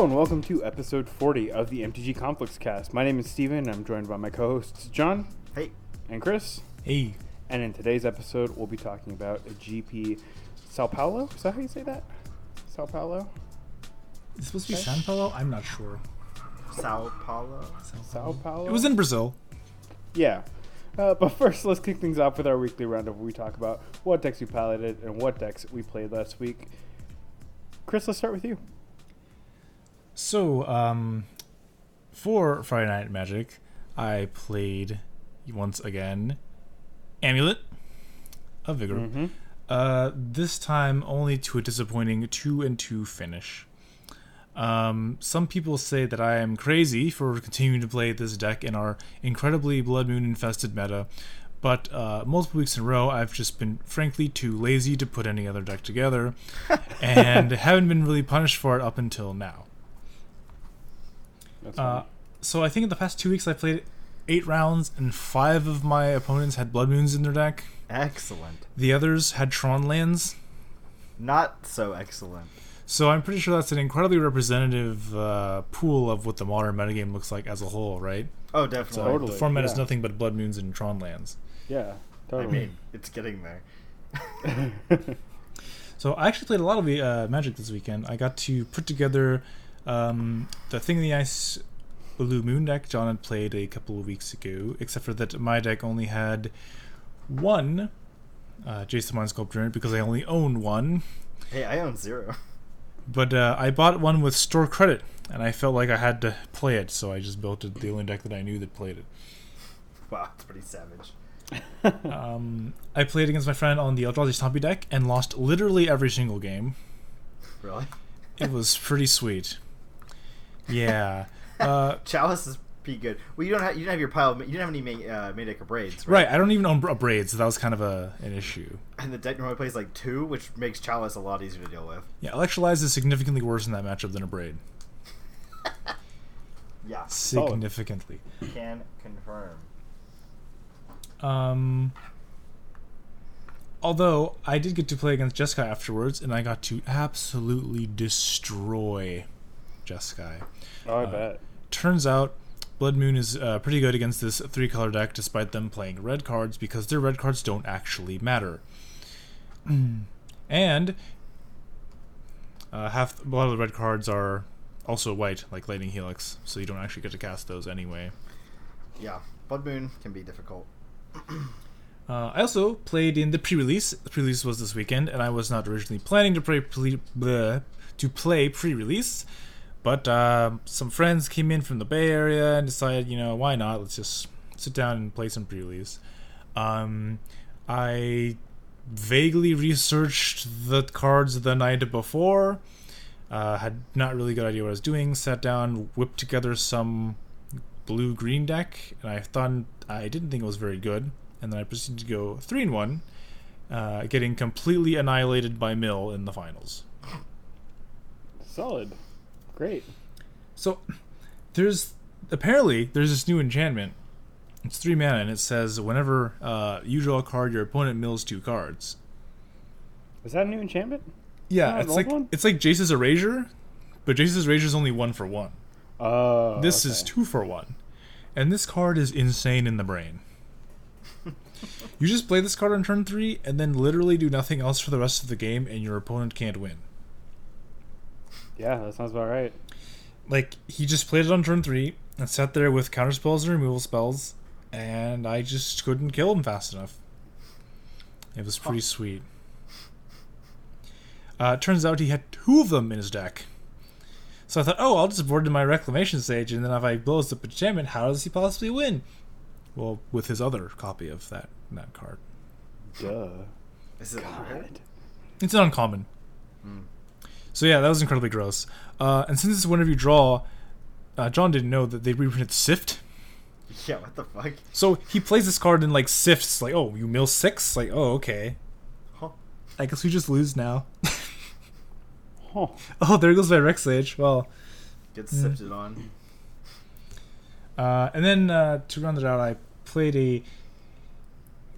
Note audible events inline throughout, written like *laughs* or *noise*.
Hello and welcome to episode 40 of the MTG Conflicts cast. My name is Steven. I'm joined by my co-hosts John Hey, and Chris. Hey, And in today's episode, we'll be talking about a GP Sao Paulo. Is that how you say that? Sao Paulo? It's supposed to be San Paulo? I'm not sure. Sao Paulo. Sao Paulo? It was in Brazil. Yeah. Uh, but *laughs* first, let's kick things off with our weekly roundup where we talk about what decks we piloted and what decks we played last week. Chris, let's start with you. So, um, for Friday Night Magic, I played once again Amulet of Vigor. Mm-hmm. Uh, this time only to a disappointing two and two finish. Um, some people say that I am crazy for continuing to play this deck in our incredibly Blood Moon infested meta, but uh, multiple weeks in a row I've just been frankly too lazy to put any other deck together, *laughs* and haven't been really punished for it up until now. That's Uh, so I think in the past two weeks I played eight rounds, and five of my opponents had Blood Moons in their deck. Excellent. The others had Tron lands. Not so excellent. So I'm pretty sure that's an incredibly representative uh, pool of what the modern metagame looks like as a whole, right? Oh, So definitely. Totally, the format is nothing but Blood Moons and Tron lands. yeah, I mean, it's getting there. *laughs* So I actually played a lot of uh, Magic this weekend. I got to put together um, the Thing in the Ice Blue Moon deck John had played a couple of weeks ago, except for that my deck only had one uh, Jace the Mind Sculptor in it because I only own one. Hey, I own zero. But uh, I bought one with store credit, and I felt like I had to play it, so I just built it, the only deck that I knew that played it. Wow, it's pretty savage. *laughs* Um, I played against my friend on the Eldrazi Stompy deck and lost literally every single game. Really? It was pretty sweet. Yeah. *laughs* Uh, Chalice is pretty good. Well, you don't have you don't have your pile. Of, you didn't have any May, uh, Maydecker braids, right, right? I don't even own a braids, so that was kind of a an issue. And the deck normally plays like two, which makes Chalice a lot easier to deal with. Yeah, Electrolyze is significantly worse in that matchup than Abrade. *laughs* Yeah, Significantly. can confirm. Um, although I did get to play against Jeskai afterwards, and I got to absolutely destroy Jeskai. oh, I Uh, bet. Turns out, Blood Moon is uh, pretty good against this three color deck, despite them playing red cards, because their red cards don't actually matter. *clears throat* and uh, half a lot of the red cards are also white, like Lightning Helix, so you don't actually get to cast those anyway. Yeah, Blood Moon can be difficult. *clears throat* Uh, I also played in the pre-release. The pre-release was this weekend, and I was not originally planning to play pre- bleh, to play pre-release, but uh, some friends came in from the Bay Area and decided, you know, why not? Let's just sit down and play some pre-release. Um, I vaguely researched the cards the night before. Uh, had not really good idea what I was doing. Sat down, whipped together some blue green deck, and I thought I didn't think it was very good. And then I proceeded to go three and one, uh, getting completely annihilated by Mill in the finals. Solid. Great. So there's apparently there's this new enchantment. It's three mana, and it says whenever uh, you draw a card, your opponent mills two cards. Is that a new enchantment? Yeah, it's like one? it's like Jace's Erasure, but Jace's Erasure is only one for one. Oh. this is two for one, and this card is insane in the brain. *laughs* you just play this card on turn three, and then literally do nothing else for the rest of the game, and your opponent can't win. Yeah, that sounds about right. Like he just played it on turn three and sat there with counter spells and removal spells, and I just couldn't kill him fast enough. It was pretty sweet. Uh, turns out he had two of them in his deck. So I thought, oh, I'll just board to my Reclamation Sage, and then if I blows up enchantment, how does he possibly win? Well, with his other copy of that that card. Duh. Is it rare? God. It's an uncommon. Hmm. So yeah, that was incredibly gross. Uh, and since it's whenever you draw, uh, John didn't know that they reprinted Sift. *laughs* Yeah, what the fuck? So he plays this card in like sifts, like, oh, you mill six? Like, oh, okay. Huh. I guess we just lose now. *laughs* Huh. oh, there goes my Rec Sage. Well, Gets sifted on. uh, and then uh, to round it out, I played a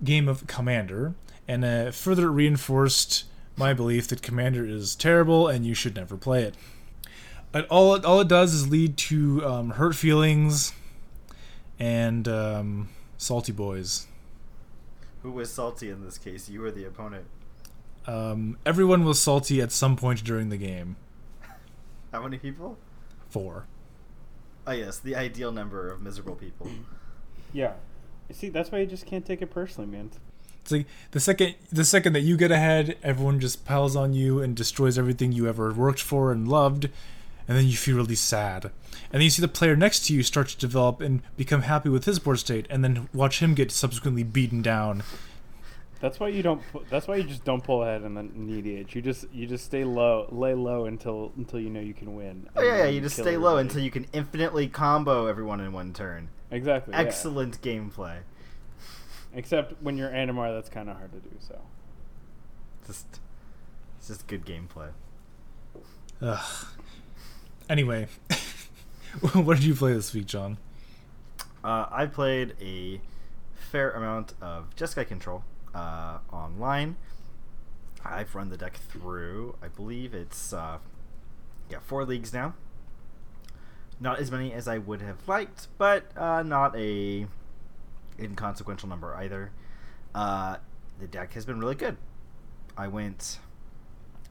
game of Commander, and uh, further reinforced my belief that Commander is terrible and you should never play it. And all it, all it does is lead to um, hurt feelings and um, salty boys. Who was salty in this case? You or the opponent? Um, everyone was salty at some point during the game. How many people? Four. Oh yes, the ideal number of miserable people. Yeah. See, that's why you just can't take it personally, man. It's like the second the second that you get ahead, everyone just piles on you and destroys everything you ever worked for and loved, and then you feel really sad. And then you see the player next to you start to develop and become happy with his board state, and then watch him get subsequently beaten down. That's why you don't. That's why you just don't pull ahead in the in EDH. You just you just stay low, lay low until until you know you can win. Oh yeah, yeah. then You just kill stay low until you can infinitely combo everyone in one turn. exactly. yeah. Excellent gameplay. Except when you're Animar, that's kind of hard to do. So Just, it's just good gameplay. Ugh. Anyway, *laughs* what did you play this week, John? Uh, I played a fair amount of Jeskai Control uh, online. I've run the deck through. I believe it's uh, yeah four leagues now. Not as many as I would have liked, but uh, not a inconsequential number either. Uh, the deck has been really good. I went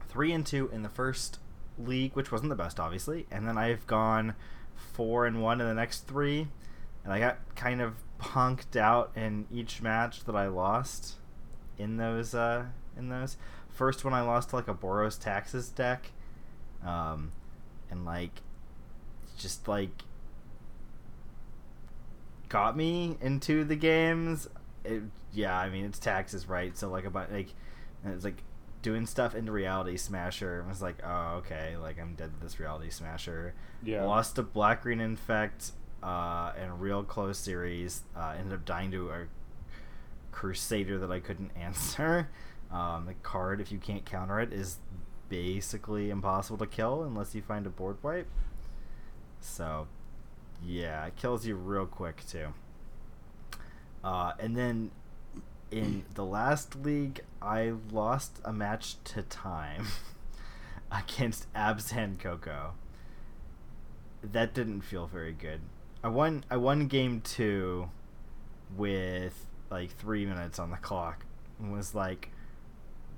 three and two in the first league, which wasn't the best, obviously, and then I've gone four and one in the next three, and I got kind of punked out in each match that I lost in those uh, in those. First one I lost to like a Boros Taxes deck, um, and like just like got me into the games. It, yeah, I mean it's taxes, right? So like about like it's like doing stuff into Reality Smasher. I was like, oh okay, like I'm dead to this Reality Smasher. yeah. Lost to Black Green Infect uh, in a real close series. Uh, ended up dying to a Crusader that I couldn't *laughs* answer. Um, the card, if you can't counter it, is basically impossible to kill unless you find a board wipe. So, yeah, it kills you real quick too. Uh, and then in *clears throat* the last league, I lost a match to time *laughs* against Abzan Coco. That didn't feel very good. I won. I won game two with like three minutes on the clock, and was like,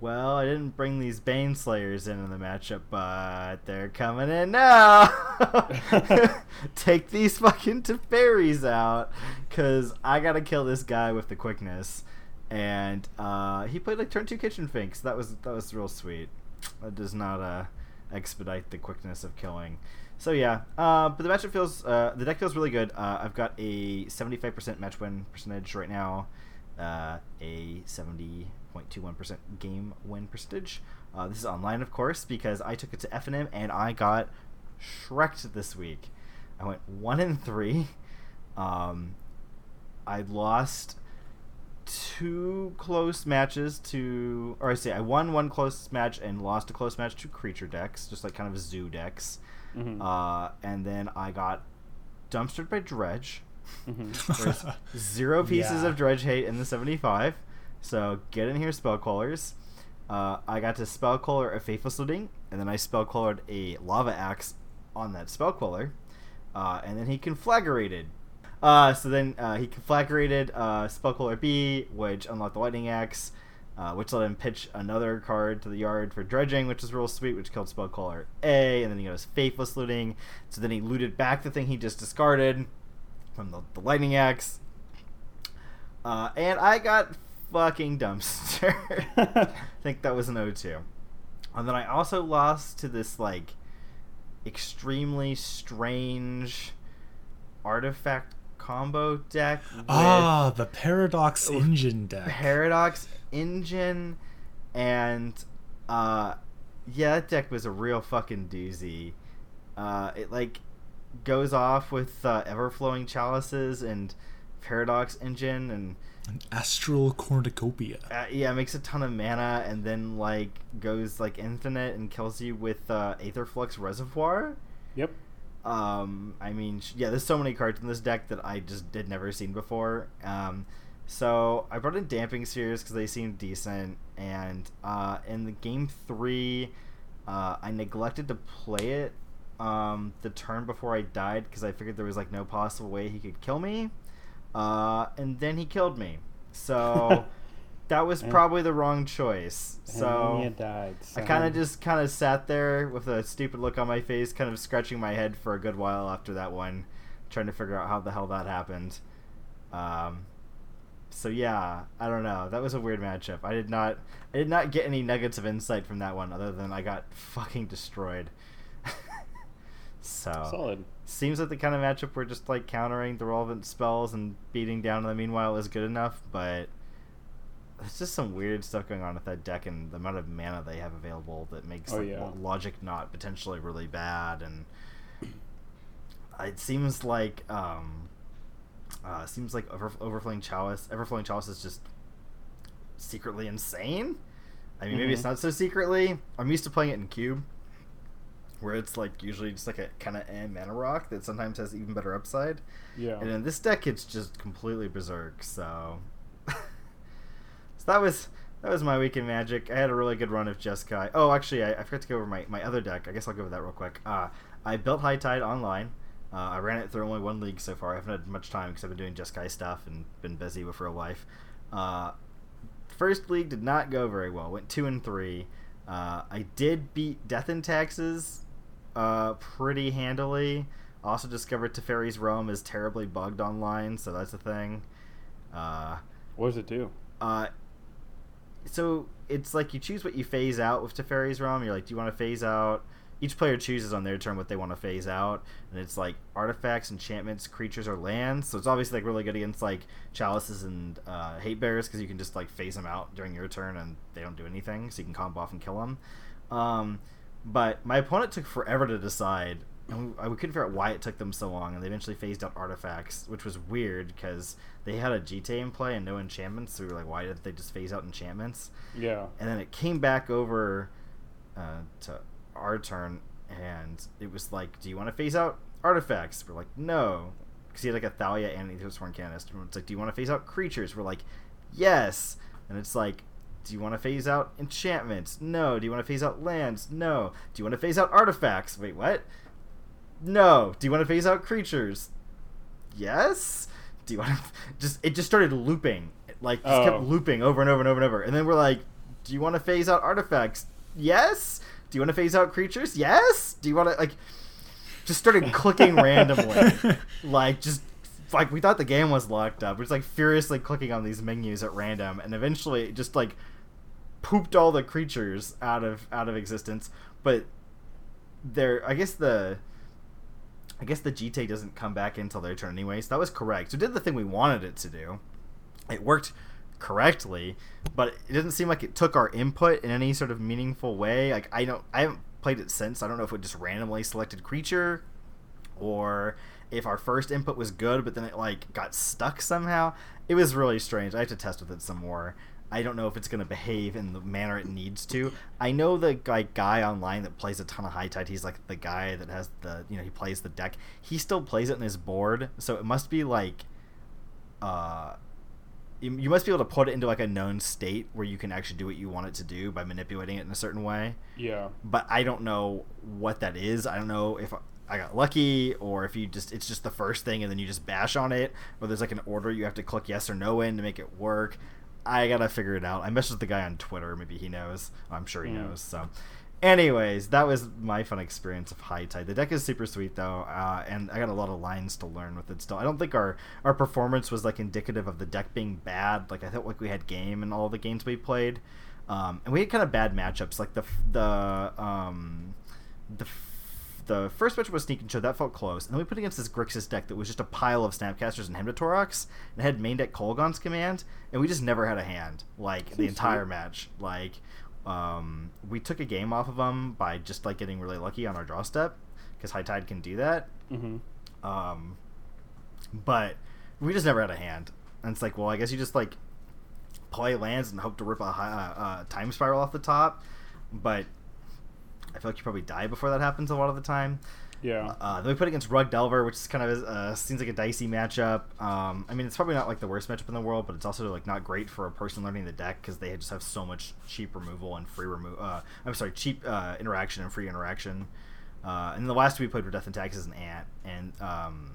"Well, I didn't bring these Bane Slayers into the matchup, but they're coming in now. *laughs* *laughs* Take these fucking Teferis out, cause I gotta kill this guy with the quickness." And uh, he played like turn two Kitchen Finks. That was that was real sweet. That does not uh, expedite the quickness of killing. So yeah, uh, but the matchup feels uh, the deck feels really good. Uh, I've got a 75% match win percentage right now, uh, a 70.21% game win percentage. Uh, this is online, of course, because I took it to FNM and I got shreked this week. I went one and three. Um, I lost two close matches to, or I say I won one close match and lost a close match to creature decks, just like kind of zoo decks. Mhm. Uh, and then I got dumpstered by Dredge. Mhm. There's *laughs* zero pieces Yeah. of Dredge hate in the 75. So get in here, Spell Quellers. Uh, I got to Spell Queller a Faithless Looting, and then I Spell Quellered a Lava Axe on that Spell Queller. Uh, and then he conflagrated. Uh, so then uh, he conflagrated uh, Spell Queller B, which unlocked the Lightning Axe, uh, which let him pitch another card to the yard for dredging, which was real sweet, which killed spell queller A, and then he got his Faithless Looting. So then he looted back the thing he just discarded from the, the Lightning Axe. And I got fucking dumpster. *laughs* I think that was an O2. And then I also lost to this, like, extremely strange artifact combo deck Ah, the Paradox Engine deck. Paradox Engine and uh yeah, that deck was a real fucking doozy. Uh it like goes off with uh, ever-flowing chalices and Paradox Engine and An Astral Cornucopia. uh, yeah, makes a ton of mana and then like goes like infinite and kills you with uh, Aetherflux Reservoir. Yep. Um, I mean, yeah, there's so many cards in this deck that I just did never seen before. Um, so I brought in Damping Spheres because they seemed decent, and uh, in the game three, uh, I neglected to play it um, the turn before I died because I figured there was like no possible way he could kill me, uh, and then he killed me. So *laughs* that was And- probably the wrong choice. So died. I kind of just kind of sat there with a stupid look on my face, kind of scratching my head for a good while after that one, trying to figure out how the hell that happened. Um, so yeah, I don't know. That was a weird matchup. I did not, I did not get any nuggets of insight from that one, other than I got fucking destroyed. *laughs* so solid. Seems like the kind of matchup where just like countering the relevant spells and beating down in the meanwhile is good enough, but there's just some weird stuff going on with that deck and the amount of mana they have available that makes Oh, like, yeah. Logic Knot potentially really bad and it seems like um uh it seems like over, overflowing chalice everflowing chalice is just secretly insane i mean maybe it's Mhm. not so secretly i'm used to playing it in cube where it's like usually just like a kind of eh mana rock that sometimes has even better upside Yeah. and in this deck, it's just completely berserk. So, *laughs* so that was that was my week in Magic. I had a really good run of Jeskai. Oh, actually, I, I forgot to go over my, my other deck. I guess I'll go over that real quick. Uh, I built High Tide online. Uh, I ran it through only one league so far. I haven't had much time because I've been doing Jeskai stuff and been busy with real life. Uh, first league did not go very well. Went two and three. Uh, I did beat Death and Taxes uh, pretty handily. Also discovered Teferi's Realm is terribly bugged online, so that's a thing. Uh, what does it do? uh, so it's like you choose what you phase out with Teferi's Realm. You're like, do you want to phase out? Each player chooses on their turn what they want to phase out, and it's like artifacts, enchantments, creatures, or lands. So it's obviously like really good against like chalices and uh, hate bears because you can just like phase them out during your turn and they don't do anything, so you can combo off and kill them. Um, but my opponent took forever to decide, and we, we couldn't figure out why it took them so long. And they eventually phased out artifacts, which was weird because they had a GT in play and no enchantments. So we were like, why didn't they just phase out enchantments? Yeah. And then it came back over uh, to our turn, and it was like, do you want to phase out artifacts? We're like, no, because he had like a Thalia and an Ethersworn Canonist. And it's like, do you want to phase out creatures? We're like, yes. And it's like, do you want to phase out enchantments? No. Do you want to phase out lands? No. Do you want to phase out artifacts? Wait, what? No. Do you want to phase out creatures? Yes. Do you want to *laughs* just? It just started looping, like just Oh. kept looping over and over and over and over. And then we're like, do you want to phase out artifacts? Yes. Do you want to phase out creatures? Yes. Do you want to like? Just started clicking *laughs* randomly, *laughs* like just like we thought the game was locked up. We're just like furiously clicking on these menus at random, and eventually it just like pooped all the creatures out of out of existence. But there, I guess the I guess the GT doesn't come back until their turn anyway. So that was correct. So it did the thing we wanted it to do. It worked correctly, but it didn't seem like it took our input in any sort of meaningful way. Like I don't, I haven't played it since. I don't know if it just randomly selected creature, or if our first input was good, but then it like got stuck somehow. It was really strange. I have to test with it some more. I don't know if it's going to behave in the manner it needs to. I know the guy guy online that plays a ton of high tide. He's like the guy that has the you know he plays the deck. He still plays it in his board, so it must be like, uh, you, you must be able to put it into like a known state where you can actually do what you want it to do by manipulating it in a certain way Yeah. but I don't know what that is. I don't know if I got lucky or if you just it's just the first thing and then you just bash on it, or there's like an order you have to click yes or no in to make it work. I gotta figure it out. I messaged the guy on Twitter. Maybe he knows. I'm sure he Mm. knows. So, anyways, that was my fun experience of High Tide. The deck is super sweet though, uh, and I got a lot of lines to learn with it still. I don't think our our performance was like indicative of the deck being bad. Like I felt like we had game in all the games we played, um, and we had kind of bad matchups. Like the the um, the the first match was Sneak and Show that felt close, and then we put against this Grixis deck that was just a pile of Snapcasters and Hymn to Tourach, and had main deck Kolaghan's Command, and we just never had a hand like the entire sweet. match. Like, um, we took a game off of them by just like getting really lucky on our draw step because High Tide can do that. Mm-hmm. Um, but we just never had a hand, and it's like, well, I guess you just like play lands and hope to rip a high, uh, uh, time spiral off the top, but I feel like you probably die before that happens a lot of the time. Yeah. Uh, then we put against Rug Delver, which is kind of uh, seems like a dicey matchup. Um, I mean, it's probably not like the worst matchup in the world, but it's also like not great for a person learning the deck because they just have so much cheap removal and free remove. Uh, I'm sorry, cheap uh, interaction and free interaction. Uh, and the last two we played were Death and Taxes and Ant, and um,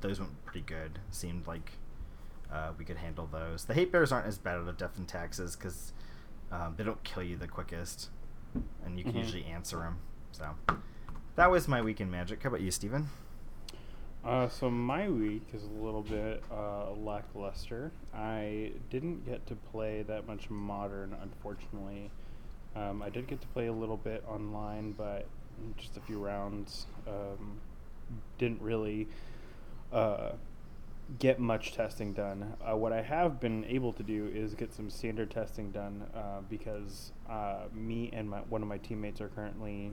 those went pretty good. Seemed like uh, we could handle those. The hate bears aren't as bad at Death and Taxes because um, they don't kill you the quickest, and you can Mhm. usually answer them. So that was my week in Magic. How about you, Steven? Uh, so my week is a little bit uh, lackluster. I didn't get to play that much modern, unfortunately. Um, I did get to play a little bit online, but just a few rounds. Um, didn't really uh, get much testing done. Uh, what I have been able to do is get some standard testing done uh, because uh, me and my one of my teammates are currently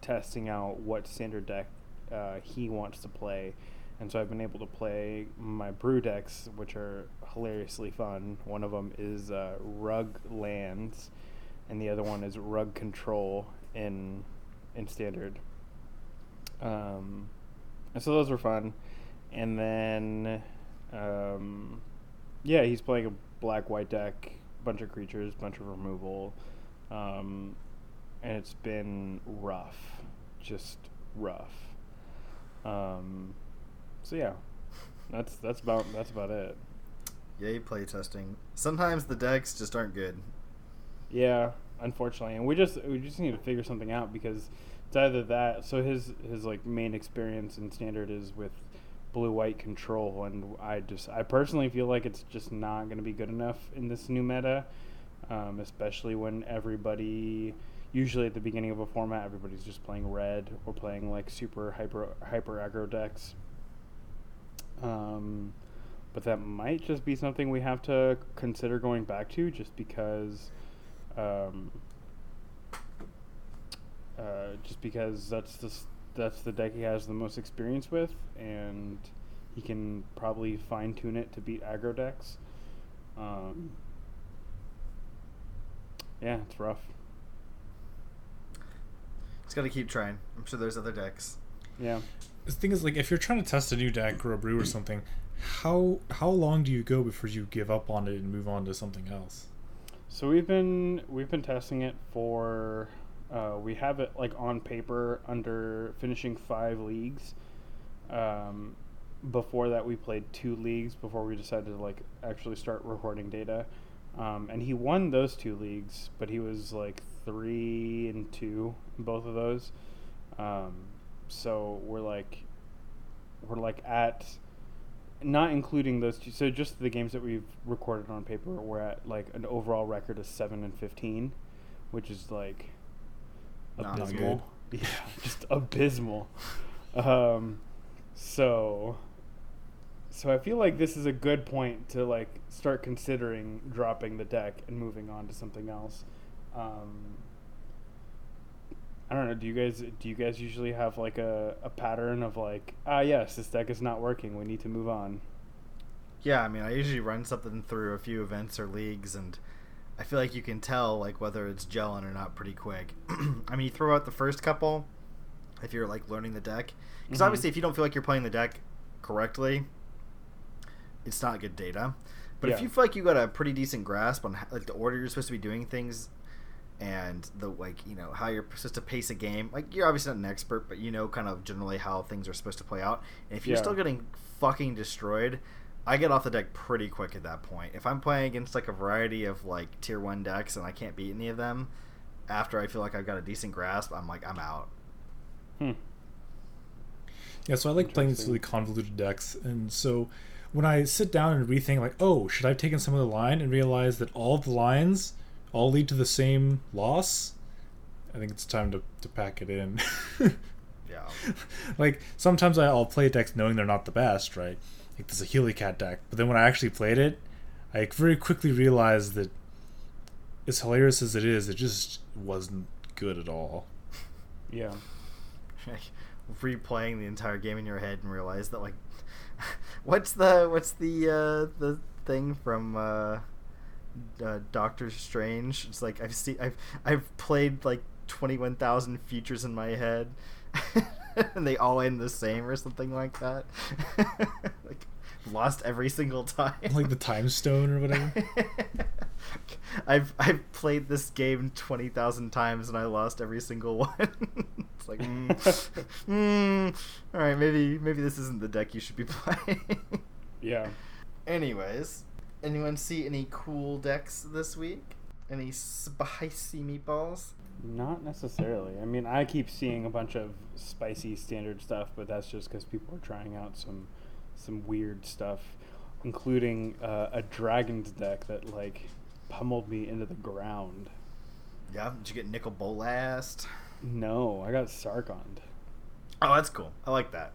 testing out what standard deck uh, he wants to play, and so I've been able to play my brew decks, which are hilariously fun. One of them is uh, Rug Lands, and the other one is Rug Control in in standard. Um, and so those were fun, and then um, yeah, he's playing a black white deck, bunch of creatures, bunch of removal, um, and it's been rough, just rough. Um, so yeah, that's that's about that's about it. Yay, playtesting. Sometimes the decks just aren't good. Yeah, unfortunately, and we just we just need to figure something out because it's either that. So his his like main experience in standard is with blue white control, and I just I personally feel like it's just not going to be good enough in this new meta, um, especially when everybody usually at the beginning of a format everybody's just playing red or playing like super hyper hyper aggro decks. Um, but that might just be something we have to consider going back to, just because, um, uh, just because that's s- that's the deck he has the most experience with, and he can probably fine tune it to beat aggro decks. Um, yeah, it's rough. Just gotta keep trying. I'm sure there's other decks. Yeah. The thing is, like, if you're trying to test a new deck or a brew or something, how how long do you go before you give up on it and move on to something else? So we've been we've been testing it for uh, we have it like on paper under finishing five leagues. Um, before that, we played two leagues before we decided to like actually start recording data. Um, and he won those two leagues, but he was like three and two in both of those. Um, so we're like we're like at not including those two. So just the games that we've recorded on paper, we're at like an overall record of seven and fifteen, which is like abysmal. *laughs* Yeah, just abysmal. Um, so, so I feel like this is a good point to like start considering dropping the deck and moving on to something else. Um, I don't know. Do you guys do you guys usually have like a, a pattern of like ah yes this deck is not working we need to move on. Yeah, I mean, I usually run something through a few events or leagues, and I feel like you can tell like whether it's gelling or not pretty quick. *clears throat* I mean, you throw out the first couple if you're like learning the deck, because Mhm. obviously if you don't feel like you're playing the deck correctly, it's not good data. But if you feel like you got a pretty decent grasp on like the order you're supposed to be doing things, and the like you know how you're supposed to pace a game, like you're obviously not an expert, but you know kind of generally how things are supposed to play out. And if you're Yeah. still getting fucking destroyed, I get off the deck pretty quick at that point. If I'm playing against like a variety of like tier one decks and I can't beat any of them, after I feel like I've got a decent grasp, I'm like I'm out. Hmm. Yeah, so I like playing these really convoluted decks, and so when I sit down and rethink, like, oh, should I have taken some of the line and realize that all the lines all lead to the same loss? I think it's time to, to pack it in. *laughs* Yeah. like sometimes I'll play decks knowing they're not the best, right? Like there's a Helicat deck, but then when I actually played it, I very quickly realized that as hilarious as it is, it just wasn't good at all. Yeah. *laughs* replaying the entire game in your head and realize that like *laughs* what's the what's the uh the thing from uh, uh Doctor Strange it's like I've seen I've I've played like 21,000 futures in my head *laughs* *laughs* they all end the same or something like that *laughs* like lost every single time Like the Time Stone or whatever. *laughs* I've I've played this game 20,000 times and I lost every single one It's like, mm, mm, all right, maybe maybe this isn't the deck you should be playing. Yeah. Anyways, anyone see any cool decks this week? Any spicy meatballs? Not necessarily. I mean, I keep seeing a bunch of spicy standard stuff, but that's just because people are trying out some some weird stuff, including uh, a dragons deck that like pummeled me into the ground. Yeah, did you get Nicol Bolas? No, I got Sarkhan. Oh, that's cool. I like that.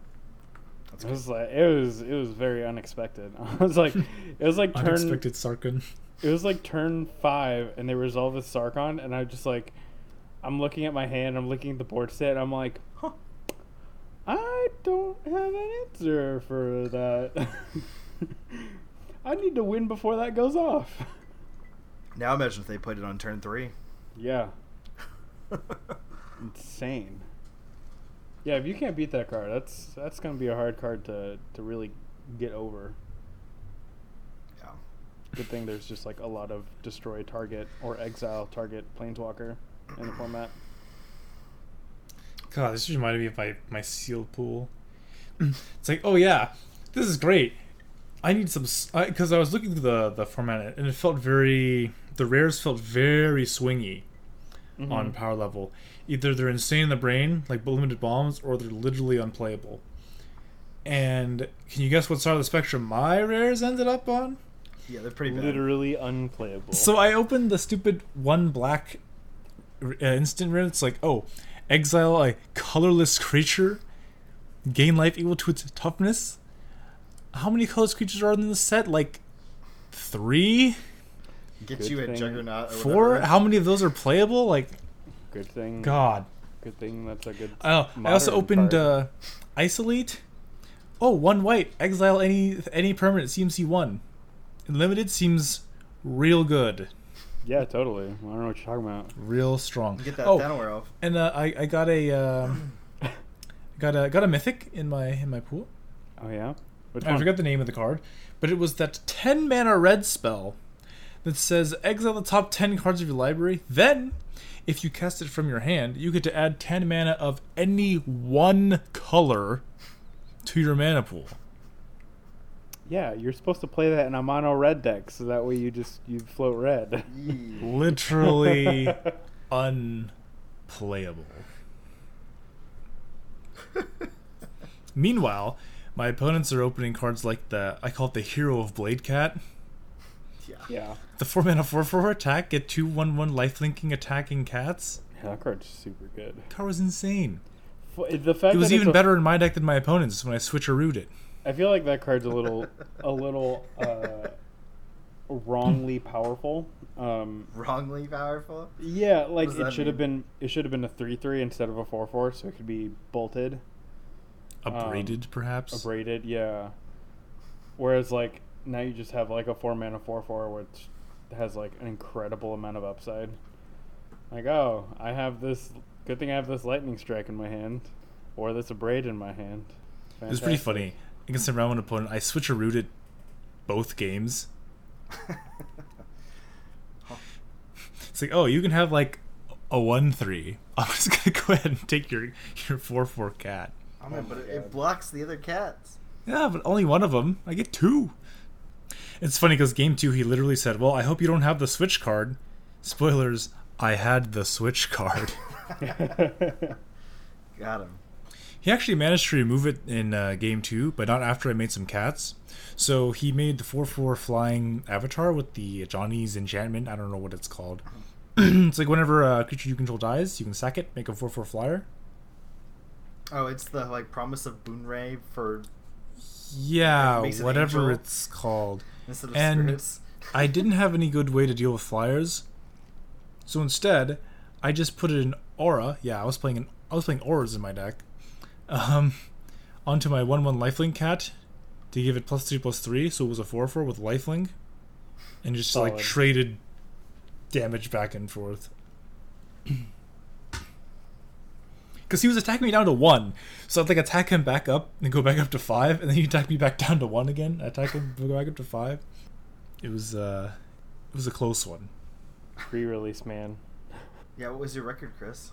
That's It cool. was like it was it was very unexpected. *laughs* I was like, it was like *laughs* turn Unexpected Sarkhan. it was like turn five, and they resolve with Sarkhan, and I just like, I'm looking at my hand, I'm looking at the board set. and I'm like, Huh. I don't have an answer for that. *laughs* I need to win before that goes off. Now imagine if they played it on turn three. Yeah, *laughs* insane. Yeah, if you can't beat that card, that's that's gonna be a hard card to to really get over. yeah. Good thing there's just like a lot of destroy target or exile target planeswalker in the format. God, this reminded me of my, my sealed pool. *clears throat* it's like, oh yeah, this is great. I need some because I, was looking through the the format and it felt very the rares felt very swingy on Mhm. power level. Either they're insane in the brain, like limited bombs, or they're literally unplayable. And can you guess what side of the spectrum my rares ended up on? Yeah, they're pretty bad. literally unplayable. So I opened the stupid one black uh, instant rare. It's like, oh, exile a colorless creature, gain life equal to its toughness. How many colorless creatures are in the set? Like three, Get Good you a thing- juggernaut. Or four. whatever. How many of those are playable? Like, good thing. God. Good thing that's a good. Oh, I also opened card. uh, isolate. Oh, one white. Exile any any permanent CMC one. Limited seems real good, Yeah, totally. I don't know what you're talking about. real strong. Get that oh, Thanaware elf. And uh, I I got a uh, *coughs* got a got a mythic in my in my pool. Oh yeah. Which I one? forgot the name of the card, but it was that ten mana red spell that says exile the top ten cards of your library. Then, if you cast it from your hand, you get to add ten mana of any one color to your mana pool. Yeah, you're supposed to play that in a mono red deck, so that way you just you float red. Literally *laughs* unplayable. *laughs* Meanwhile, my opponents are opening cards like the I call it the Hero of Blade Cat. yeah. yeah. The four mana four four attack, get two one one life linking attacking cats. Yeah, that card's super good. That Card was insane. F- The fact It was that even a- better in my deck than my opponent's when I switcherooed it. I feel like that card's a little, *laughs* a little uh, wrongly powerful. Um, Wrongly powerful. yeah, like it that should have been. It should have been a three-three instead of a four-four, so it could be bolted, Abraded, perhaps. abraded. Yeah. Whereas like now you just have like a four mana four-four, which has like an incredible amount of upside. Like oh, I have this. Good thing I have this lightning strike in my hand, or this abrade in my hand. It was pretty funny. Against a round one opponent, I switcherooed it both games. *laughs* It's like, oh, you can have like a one three. *laughs* I'm just gonna go ahead and take your your four four cat. Oh man, oh but my it, it blocks the other cats. Yeah, but only one of them. I get two. It's funny because game two, he literally said, "Well, I hope you don't have the switch card." Spoilers: I had the switch card. *laughs* Got him. He actually managed to remove it in uh, game two, but not after I made some cats. So he made the 4 4 flying avatar with the Johnny's enchantment. I don't know what it's called. *clears throat* it's like whenever a creature you control dies, you can sack it, make a 4 4 flyer. Oh, it's the like promise of Bunrei for Yeah, an whatever angel. it's called. instead of And- spirits. *laughs* I didn't have any good way to deal with flyers, so instead, I just put it in aura. Yeah, I was playing an, I was playing auras in my deck. Um, onto my one one lifelink cat to give it plus three plus three, so it was a four four with lifelink, and just like traded damage back and forth. *clears throat* Because he was attacking me down to one, so I'd like attack him back up and go back up to five, and then he attack me back down to one again. I Attack him, go back up to five. It was uh, it was a close one. Pre-release man. Yeah, what was your record, Chris?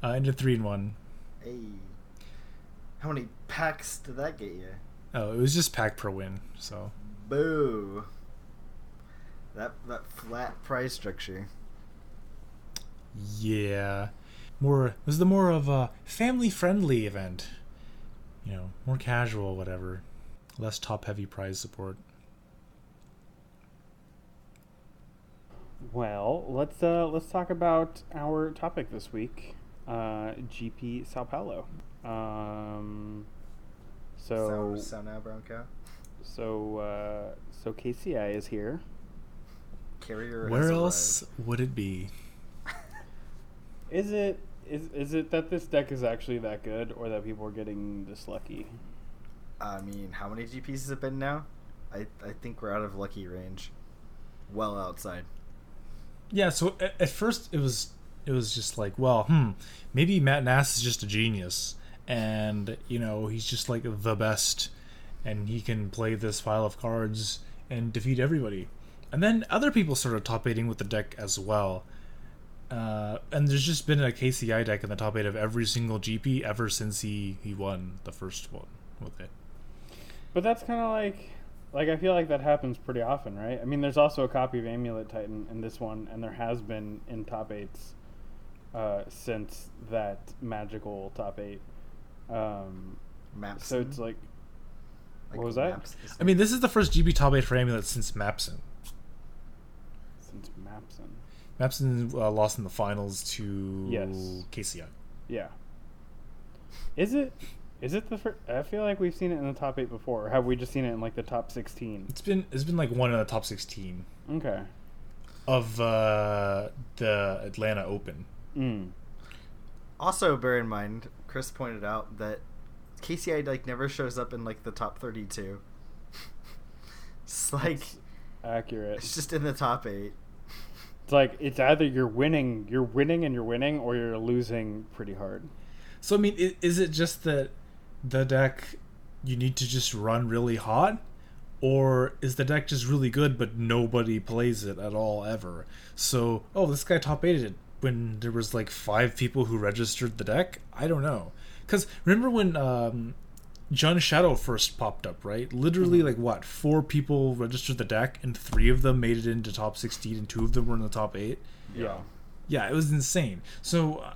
Uh, ended three and one. Hey. How many packs did that get you? Oh, it was just pack per win. So Boo. That that flat price structure. yeah, more it was the more of a family friendly event. You know, more casual, whatever. Less top heavy prize support. Well, let's uh, let's talk about our topic this week, uh, GP Sao Paulo. Um, so so, so now Bronco. so uh, so KCI is here. Carrier. has Where arrived. else would it be? Is it is is it that this deck is actually that good, or that people are getting this lucky? I mean, how many GPs has it been now? I I think we're out of lucky range. Well outside. Yeah, so at, at first it was it was just like, well, hmm, maybe Matt Nass is just a genius, and you know he's just like the best, and he can play this file of cards and defeat everybody. And then other people started top eighting with the deck as well. Uh, and there's just been a KCI deck in the top eight of every single GP ever since he, he won the first one with it. But that's kind of like, like I feel like that happens pretty often, right? I mean, there's also a copy of Amulet Titan in this one, and there has been in top eights uh, since that magical top eight. Um, Maps. so it's like, what was that? I mean, this is the first GP top eight for Amulet since Mapson. since Mapson. Mapson uh, lost in the finals to Yes. KCI. Yeah. Is it? Is it the first? I feel like we've seen it in the top eight before. Or have we just seen it in like the top sixteen? It's been it's been like one in the top sixteen Okay. of uh, the Atlanta Open. Mm. Also, bear in mind, Chris pointed out that KCI like never shows up in like the top thirty-two. it's like That's accurate. it's just in the top eight. It's like it's either you're winning, you're winning and you're winning, or you're losing pretty hard. So I mean, is it just that the deck you need to just run really hot, or is the deck just really good but nobody plays it at all ever? So oh, this guy top eighted it when there was like five people who registered the deck. I don't know, because remember when um, John Shadow first popped up, right? Literally Mhm. like what four people registered the deck and three of them made it into top sixteen and two of them were in the top eight. Yeah. Yeah, it was insane. So uh,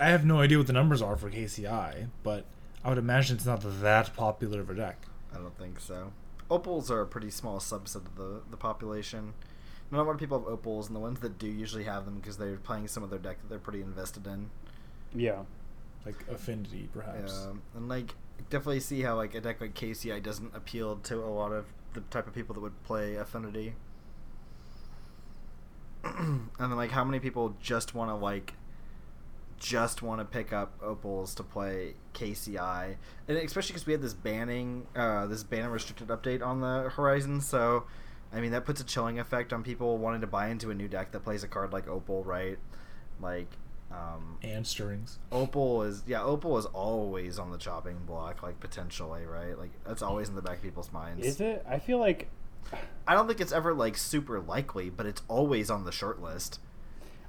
I have no idea what the numbers are for KCI, but I would imagine it's not that popular of a deck. I don't think so. Opals are a pretty small subset of the, the population. Not a lot of people have opals, and the ones that do usually have them because they're playing some of their deck that they're pretty invested in. Yeah. Like Affinity, perhaps. Um, and like definitely see how like a deck like KCI doesn't appeal to a lot of the type of people that would play Affinity. *clears throat* and then like how many people just want to like just want to pick up opals to play KCI, and especially because we had this banning, uh, this ban restricted update on the horizon. So, I mean that puts a chilling effect on people wanting to buy into a new deck that plays a card like opal, right? Like, um, and Stirrings. Opal is yeah, Opal is always on the chopping block, like potentially, right? Like that's always in the back of people's minds. Is it? I feel like I don't think it's ever like super likely, but it's always on the short list.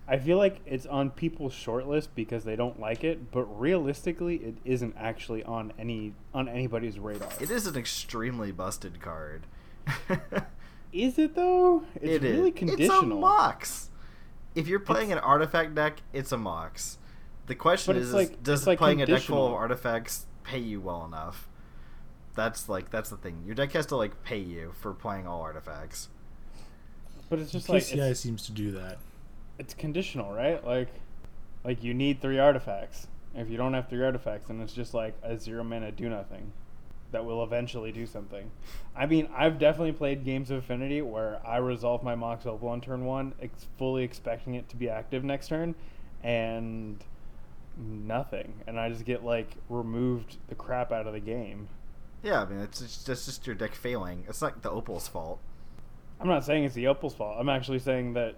I feel like it's on people's short list because they don't like it, but realistically, it isn't actually on any on anybody's radar. It is an extremely busted card. *laughs* Is it though? It's It is. really It's a conditional. mox. If you're playing It's- an artifact deck, it's a mox. The question is, like- is does like playing a deck full of artifacts pay you well enough? That's like that's the thing. Your deck has to like pay you for playing all artifacts. But it's just like KCI it's, seems to do that. it's conditional, right? Like, like you need three artifacts. If you don't have three artifacts, then it's just like a zero mana do nothing that will eventually do something. I mean, I've definitely played games of Affinity where I resolve my Mox Opal on turn one, ex- fully expecting it to be active next turn, and nothing, and I just get like removed the crap out of the game. Yeah, I mean it's just, that's just your deck failing. It's not the Opal's fault. I'm not saying it's the Opal's fault. I'm actually saying that.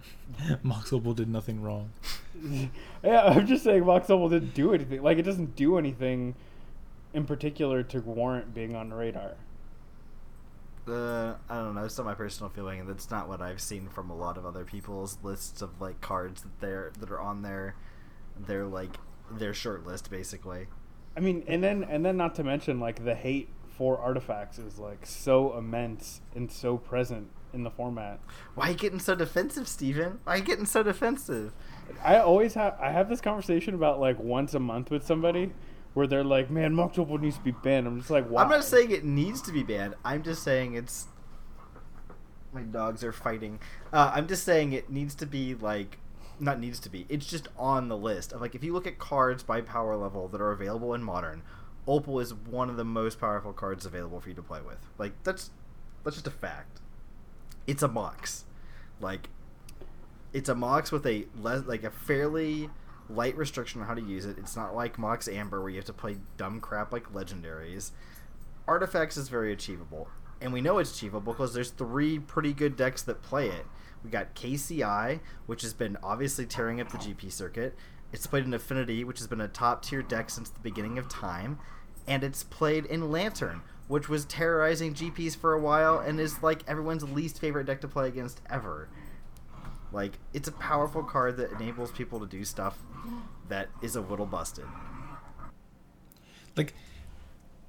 *laughs* Mox Opal did nothing wrong. *laughs* yeah, I'm just saying Mox Opal didn't do anything. Like it doesn't do anything in particular to warrant being on the radar. Uh, I don't know. It's not my personal feeling, and that's not what I've seen from a lot of other people's lists of like cards that they're that are on their their like their short list basically. I mean, and then and then not to mention like the hate for artifacts is like so immense and so present in the format. Why are you getting so defensive, Steven? Why are you getting so defensive? I always have I have this conversation about like once a month with somebody where they're like, "Man, Mox Opal needs to be banned." I'm just like, "Why?" I'm not saying it needs to be banned. I'm just saying it's. My dogs are fighting. Uh, I'm just saying it needs to be like, not needs to be. It's just on the list of like if you look at cards by power level that are available in modern, Opal is one of the most powerful cards available for you to play with. Like that's that's just a fact. It's a mox, like it's a mox with a less like a fairly light restriction on how to use it. It's not like Mox Amber where you have to play dumb crap like legendaries. Artifacts is very achievable. And we know it's achievable because there's three pretty good decks that play it. We got KCI, which has been obviously tearing up the GP circuit. It's played in Affinity, which has been a top tier deck since the beginning of time. And it's played in Lantern, which was terrorizing GPs for a while and is like everyone's least favorite deck to play against ever. Like, it's a powerful card that enables people to do stuff that is a little busted. Like,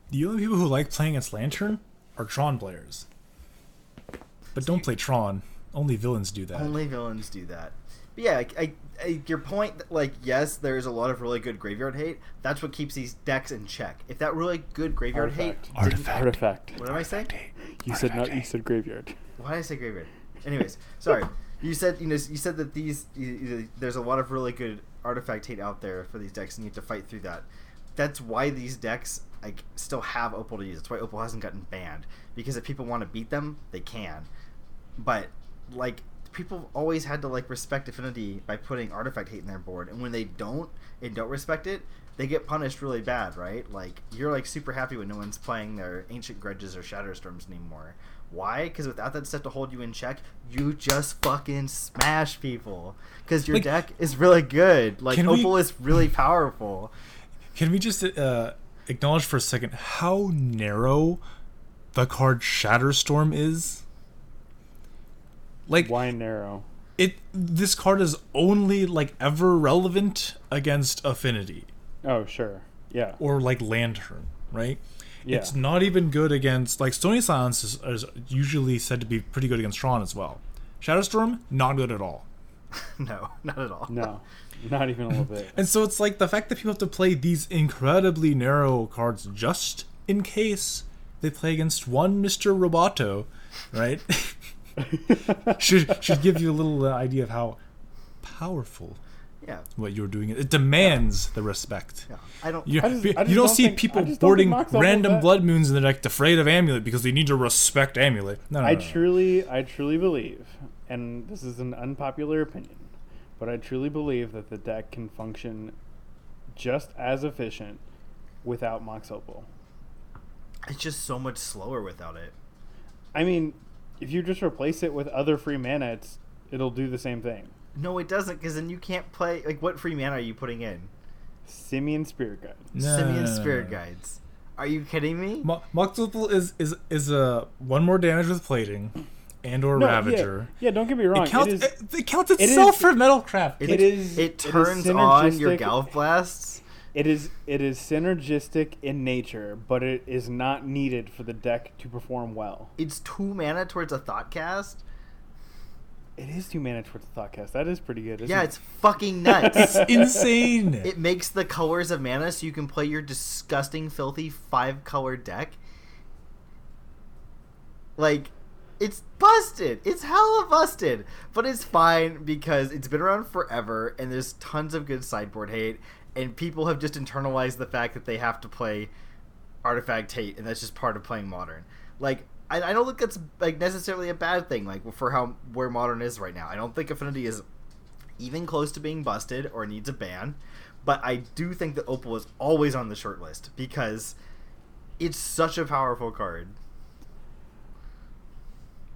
the only people who like playing against Lantern are Tron players. But don't play Tron. Only villains do that. Only villains do that. But yeah, I, I, I, your point, like, yes, there's a lot of really good graveyard hate. That's what keeps these decks in check. If that really good graveyard Artifact. hate. Artifact. didn't- Artifact. What am I saying? You said no. Artifact You said graveyard. Why did I say graveyard? Anyways, sorry. *laughs* You said you know you said that these you, you, there's a lot of really good artifact hate out there for these decks, and you have to fight through that. That's why these decks like still have Opal to use. That's why Opal hasn't gotten banned because if people want to beat them, they can. But like people always had to like respect Affinity by putting artifact hate in their board, and when they don't and don't respect it, they get punished really bad, right? Like you're like super happy when no one's playing their ancient grudges or shatterstorms anymore. Why? Because without that stuff to hold you in check, you just fucking smash people. Because your Like- deck is really good. Like Can we- Opal is really powerful. Can we just uh, acknowledge for a second how narrow the card Shatterstorm is? Like Why narrow? it this card is only like ever relevant against Affinity Oh sure. Yeah. or like Lantern, right? Yeah. It's not even good against like Stony Silence is, is usually said to be pretty good against Tron as well. Shatterstorm, not good at all. *laughs* no, not at all. No, not even a little bit. *laughs* And so it's like the fact that people have to play these incredibly narrow cards just in case they play against one Mr. Roboto, right? *laughs* should should give you a little uh, idea of how powerful Yeah. what you're doing. It demands the respect. Yeah. I don't. You, I just- I just don't don't see think- people don't boarding think Mox Opal random blood moons in the deck afraid of Amulet because they need to respect Amulet. No, no, I no, no. truly, I truly believe, and this is an unpopular opinion, but I truly believe that the deck can function just as efficient without Mox Opal. It's just so much slower without it. I mean, if you just replace it with other free mana, it's, it'll do the same thing. No, it doesn't, because then you can't play. Like, what free mana are you putting in? Simian Spirit Guide. No, Simian no, no, Spirit. Guides. Are you kidding me? Mo- Mox is is is a one more damage with plating, and or No, Ravager. Yeah, yeah, don't get me wrong. It counts. it is, It, it counts is- itself for Metalcraft. It, It is- It it is turns on your. Galv blasts. it is it is synergistic in nature, but it is not needed for the deck to perform well. It's two mana towards a Thoughtcast. It is two mana towards the Thoughtcast. That is pretty good. Isn't Yeah, it? it's fucking nuts. It's *laughs* insane. it makes the colors of mana so you can play your disgusting, filthy five color deck. Like, it's busted. It's hella busted. But it's fine because it's been around forever and there's tons of good sideboard hate. And people have just internalized the fact that they have to play artifact hate and that's just part of playing modern. Like, I, I don't think that's like necessarily a bad thing. Like for how where modern is right now, I don't think Affinity is even close to being busted or needs a ban. But I do think that Opal is always on the short list because it's such a powerful card.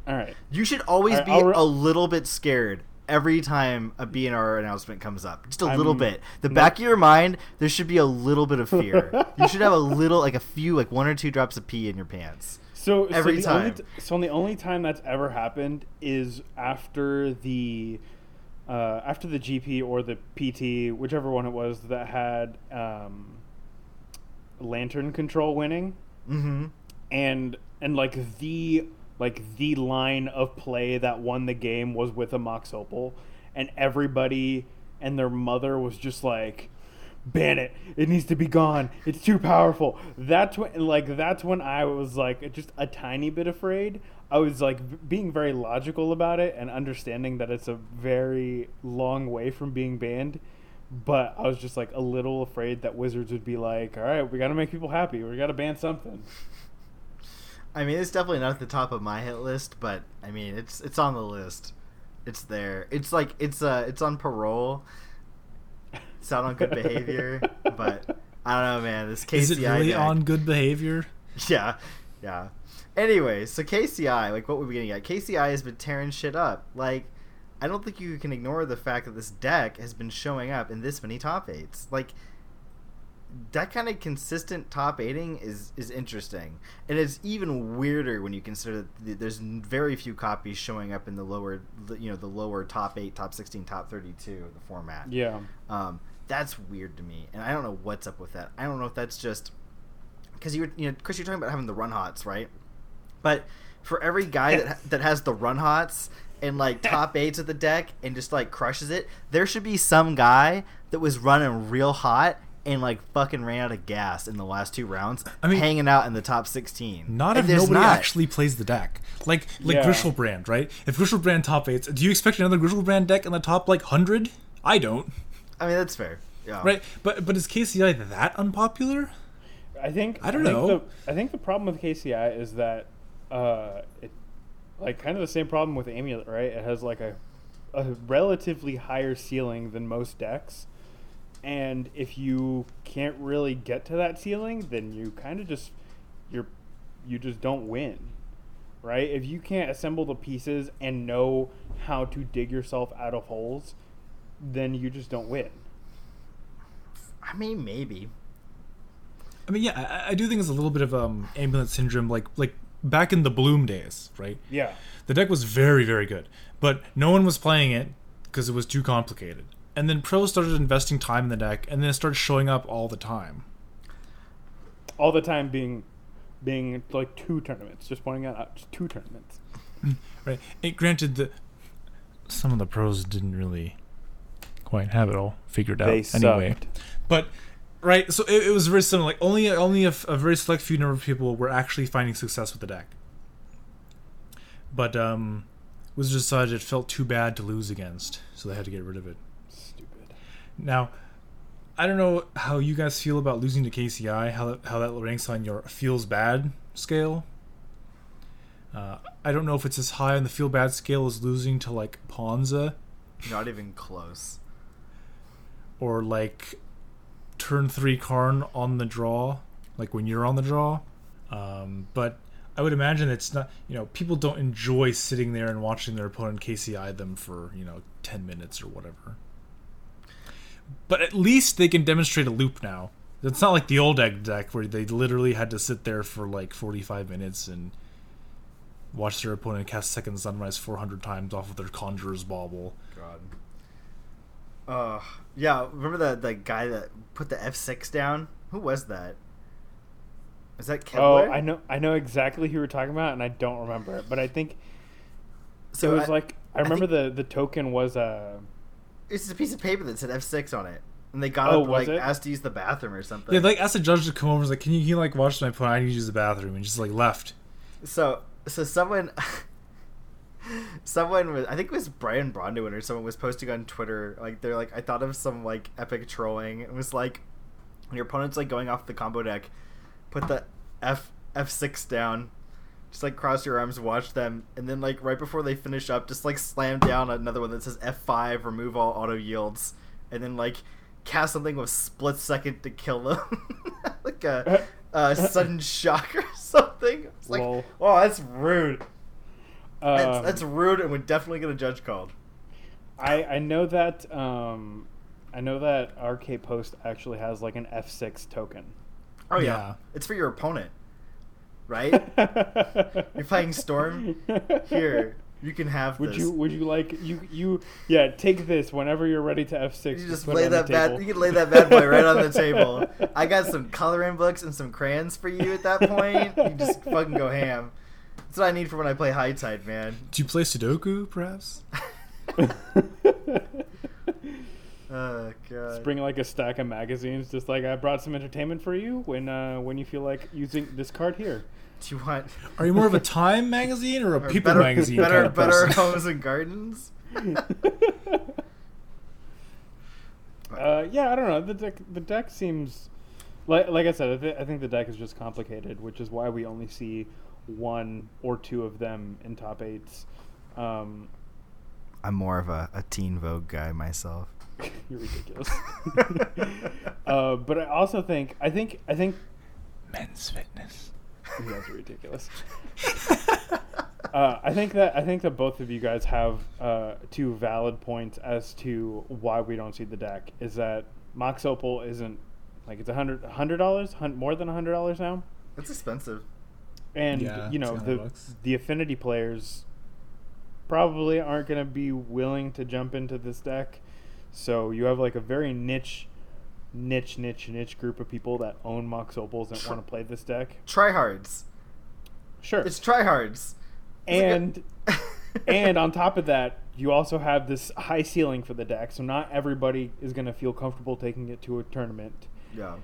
all right. You should always Alright, be re- a little bit scared every time a BNR announcement comes up. Just a little bit. The no- back of your mind, there should be a little bit of fear. you should have a little, like a few, like one or two drops of pee in your pants. So Every so the Only time. so the only time that's ever happened is after the uh, after the GP or the PT, whichever one it was that had um, lantern control winning, Mm-hmm. and and like the like the line of play that won the game was with a Mox Opal, and everybody and their mother was just like, ban it. It needs to be gone. It's too powerful. That's when like that's when I was like just a tiny bit afraid. I was like being very logical about it and understanding that it's a very long way from being banned. But I was just like a little afraid that Wizards would be like, "All right, we got to make people happy. We got to ban something." I mean, it's definitely not at the top of my hit list, but I mean, it's it's on the list. It's there. It's like it's uh it's on parole. It's out on good behavior, but I don't know, man. This KCI Is it really deck- on good behavior? Yeah, yeah. Anyway, so KCI, like, what were we getting at? KCI has been tearing shit up. Like, I don't think you can ignore the fact that this deck has been showing up in this many top eights. Like, that kind of consistent top eighting is is interesting, and it's even weirder when you consider that there's very few copies showing up in the lower, you know, the lower top eight, top sixteen, top thirty-two of the format. Yeah. Um, that's weird to me, and I don't know what's up with that. I don't know if that's just because you're, you know, Chris, you're talking about having the run hots, right? But for every guy that that has the run hots and like *laughs* top eights of the deck and just like crushes it, there should be some guy that was running real hot and like fucking ran out of gas in the last two rounds, I mean- hanging out in the top sixteen. Not And if nobody not. actually plays the deck. Like like Yeah. Griselbrand, right? If Griselbrand top eights, do you expect another Griselbrand deck in the top like hundred? I don't. I mean, that's fair. Yeah. Right? But but is KCI that unpopular? I think I don't think know. The, I think the problem with KCI is that uh, it like kind of the same problem with Amulet, right? It has like a a relatively higher ceiling than most decks, and if you can't really get to that ceiling, then you kind of just you're you just don't win, right? If you can't assemble the pieces and know how to dig yourself out of holes, then you just don't win. I mean, maybe. I mean, yeah, I, I do think it's a little bit of um amulet syndrome, like like back in the Bloom days, right? Yeah. The deck was very very good, but no one was playing it because it was too complicated. And then pros started investing time in the deck, and then it started showing up all the time. all the time being being like two tournaments. Just pointing out just two tournaments. *laughs* Right. It granted that some of the pros didn't really quite have it all figured out anyway. But right, so it, it was very similar. Like only only a, f- a very select few number of people were actually finding success with the deck. But um, Wizards decided it felt too bad to lose against, so they had to get rid of it. Stupid. Now, I don't know how you guys feel about losing to KCI. How that, how that ranks on your feels bad scale. Uh, I don't know if it's as high on the feel bad scale as losing to like Ponza Not even close. Or like turn three Karn on the draw, like when you're on the draw. Um, but I would imagine it's not. You know, people don't enjoy sitting there and watching their opponent KCI them for you know ten minutes or whatever. But at least they can demonstrate a loop now. It's not like the old egg deck where they literally had to sit there for like 45 minutes and watch their opponent cast Second Sunrise 400 times off of their Conjurer's Bauble. God. Uh, yeah. Remember the the guy that put the F six down? Who was that? Is that Oh, I know I know exactly who we're talking about, and I don't remember it. But I think So it was I- like I I remember think- the the token was a. it's just a piece of paper that said F six on it, and they got Oh, up like it? asked to use the bathroom or something. Yeah, like asked the judge to come over. and Was like, "Can you, can you like watch my opponent? I need to use the bathroom," and just like left. So so someone *laughs* someone was I think it was Brian Braun-Duin or someone was posting on Twitter like they're like I thought of some like epic trolling. It was like when your opponent's like going off the combo deck, put the F F six down, just like cross your arms, watch them, and then like right before they finish up, just like slam down another one that says F five, remove all auto yields, and then like cast something with split second to kill them, *laughs* like a, a sudden shock or something. It's like, Lol. oh, that's rude. That's, um, that's rude, and would definitely get a judge called. I I know that um I know that RK Post actually has like an F6 token. Oh yeah. Yeah. it's for your opponent, right? *laughs* You're playing Storm? Here, You can have Would this. you would you like you you yeah take this whenever you're ready to F six. You just lay that bad. You can lay that bad boy right on the *laughs* table. I got some coloring books and some crayons for you at that point. You just fucking go ham. That's what I need for when I play High Tide, man. Do you play Sudoku, perhaps? *laughs* *laughs* Oh god. Just bring like a stack of magazines. Just like I brought some entertainment for you when uh, when you feel like using this card here. Do you want Are you more of a *laughs* Time magazine or a or People better, magazine? Better, kind of better person? homes and gardens. Uh, yeah, I don't know. The deck the deck seems like like I said. I, th- I think the deck is just complicated, which is why we only see one or two of them in top eights. Um, I'm more of a, a teen Vogue guy myself. *laughs* you're ridiculous. *laughs* uh, but I also think I think I think Men's fitness. you guys are ridiculous. *laughs* Uh, I think that I think that both of you guys have uh, two valid points as to why we don't see the deck. Is that Mox Opal isn't like it's a hundred hundred dollars, more than a hundred dollars now, It's expensive. And Yeah, you know the 100 bucks. the affinity players probably aren't going to be willing to jump into this deck. So you have like a very niche, niche, niche, niche group of people that own Mox Opals and want to play this deck. Tryhards. Sure, It's tryhards. and *laughs* and on top of that, you also have this high ceiling for the deck, so not everybody is going to feel comfortable taking it to a tournament. yeah.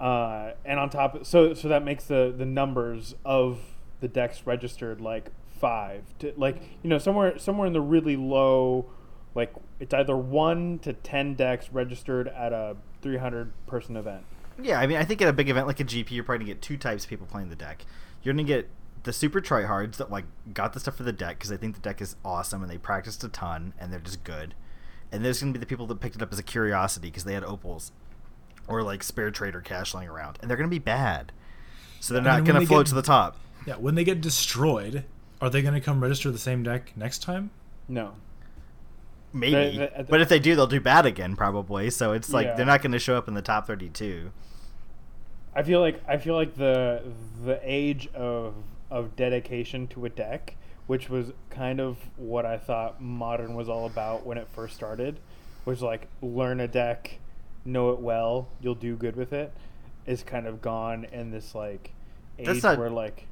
Uh, and on top, so so that makes the the numbers of the decks registered like five to like you know somewhere somewhere in the really low, like it's either one to ten decks registered at a three hundred person event. Yeah, I mean, I think at a big event like a GP, you're probably gonna get two types of people playing the deck. You're gonna get the super tryhards that like got the stuff for the deck because they think the deck is awesome and they practiced a ton and they're just good. And there's gonna be the people that picked it up as a curiosity because they had opals or like spare trader cash lying around, and they're gonna be bad. So they're not gonna float get- to the top. Yeah, when they get destroyed, are they going to come register the same deck next time? No, Maybe, the- the- but if they do, they'll do bad again probably. So it's like Yeah. they're not gonna show up in the top thirty-two. I feel like I feel like the the age of of dedication to a deck, which was kind of what I thought modern was all about when it first started, was like learn a deck, know it well, you'll do good with it, is kind of gone in this like age That's not- where like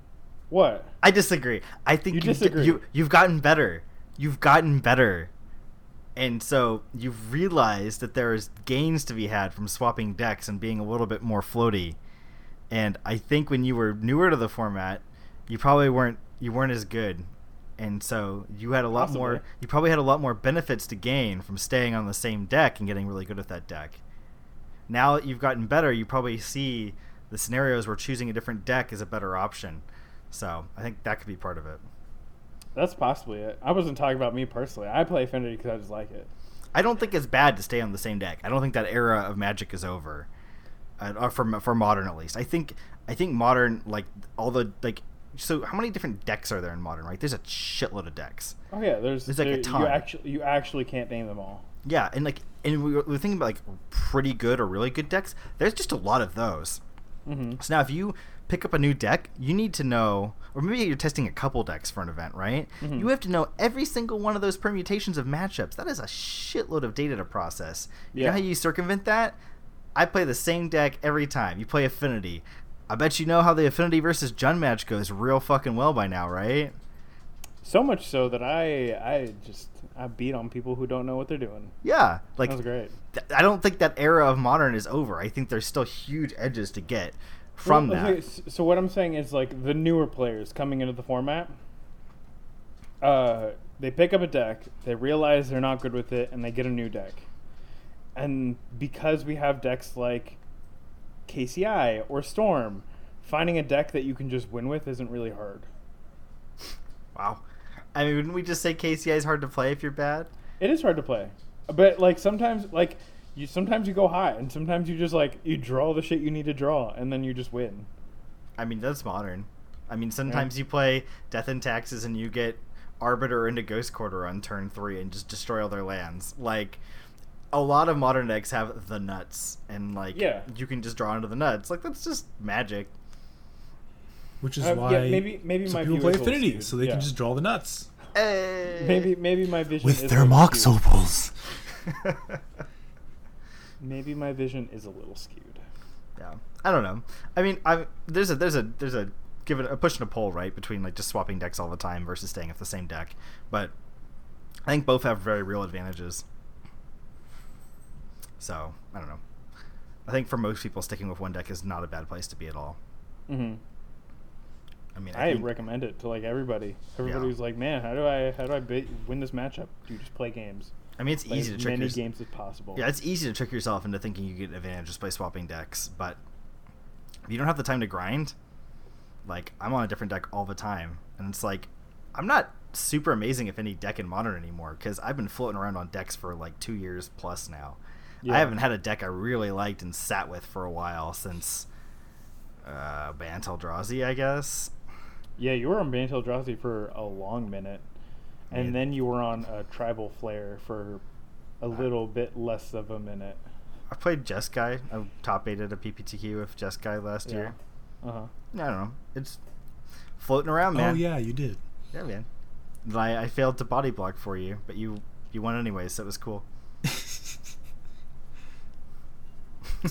what? I disagree. I think You you've, disagree. you you've gotten better. You've gotten better. And so you've realized that there is gains to be had from swapping decks and being a little bit more floaty. And I think when you were newer to the format, you probably weren't you weren't as good. And so you had a lot more you probably had a lot more benefits to gain from staying on the same deck and getting really good at that deck. Now that you've gotten better, you probably see the scenarios where choosing a different deck is a better option. So I think that could be part of it. That's possibly it. I wasn't talking about me personally. I play Affinity because I just like it. I don't think it's bad to stay on the same deck. I don't think that era of Magic is over, uh, or for for modern at least. I think I think modern like all the like. So how many different decks are there in modern? Right, there's a shitload of decks. Oh yeah, there's, There's, like, a ton. You actually you actually can't name them all. Yeah, and like and we we're thinking about like pretty good or really good decks. There's just a lot of those. hmm So now if you pick up a new deck, you need to know, or maybe you're testing a couple decks for an event, right? Mhm. You have to know every single one of those permutations of matchups. That is a shitload of data to process. You know Yeah. how you circumvent that? I play the same deck every time. You play Affinity. I bet you know how the Affinity versus Jund match goes real fucking well by now, right? So much so that I I just I beat on people who don't know what they're doing. Yeah, like that was great. th- I don't think that era of modern is over. I think there's still huge edges to get from Well, that. okay, s- So what I'm saying is like the newer players coming into the format, uh, they pick up a deck, they realize they're not good with it, and they get a new deck. And because we have decks like KCI or Storm, finding a deck that you can just win with isn't really hard. Wow. I mean, wouldn't we just say KCI is hard to play if you're bad? It is hard to play, but like sometimes like you sometimes you go high, and sometimes you just like you draw the shit you need to draw, and then you just win. I mean, that's modern. I mean, sometimes you play Death and Taxes and you get Arbiter into Ghost Quarter on turn three and just destroy all their lands. Like, a lot of modern decks have the nuts, and like, Yeah. you can just draw into the nuts. Like, that's just magic. Which is Uh, why yeah, maybe maybe some my people play is a little Affinity, skewed. so they Yeah. can just draw the nuts. Hey. maybe maybe my vision With is their a little mock skewed. opals. *laughs* Maybe my vision is a little skewed. yeah, I don't know. I mean, I there's a there's a there's a give it a push and a pull right between like just swapping decks all the time versus staying with the same deck, but I think both have very real advantages. So I don't know. I think for most people, sticking with one deck is not a bad place to be at all. hmm I mean, I think- recommend it to like everybody. Everybody Yeah. like, man, how do I how do I ba- win this matchup? You just play games. I mean, it's Play easy to as trick many yourself. games as possible. Yeah, it's easy to trick yourself into thinking you get advantage just by swapping decks, but if you don't have the time to grind, like I'm on a different deck all the time, and it's like I'm not super amazing if any deck in modern anymore because I've been floating around on decks for like two years plus now. Yeah. I haven't had a deck I really liked and sat with for a while since uh, Bant Eldrazi, I guess. Yeah, you were on Bant Eldrazi for a long minute, and Yeah. then you were on a Tribal Flare for a little bit less of a minute. I played Jeskai. I top eighted a PPTQ with Jeskai last year. Uh huh. I don't know. It's floating around, man. Oh yeah, you did. Yeah, man. I, I failed to body block for you, but you you won anyway, so it was cool. *laughs* His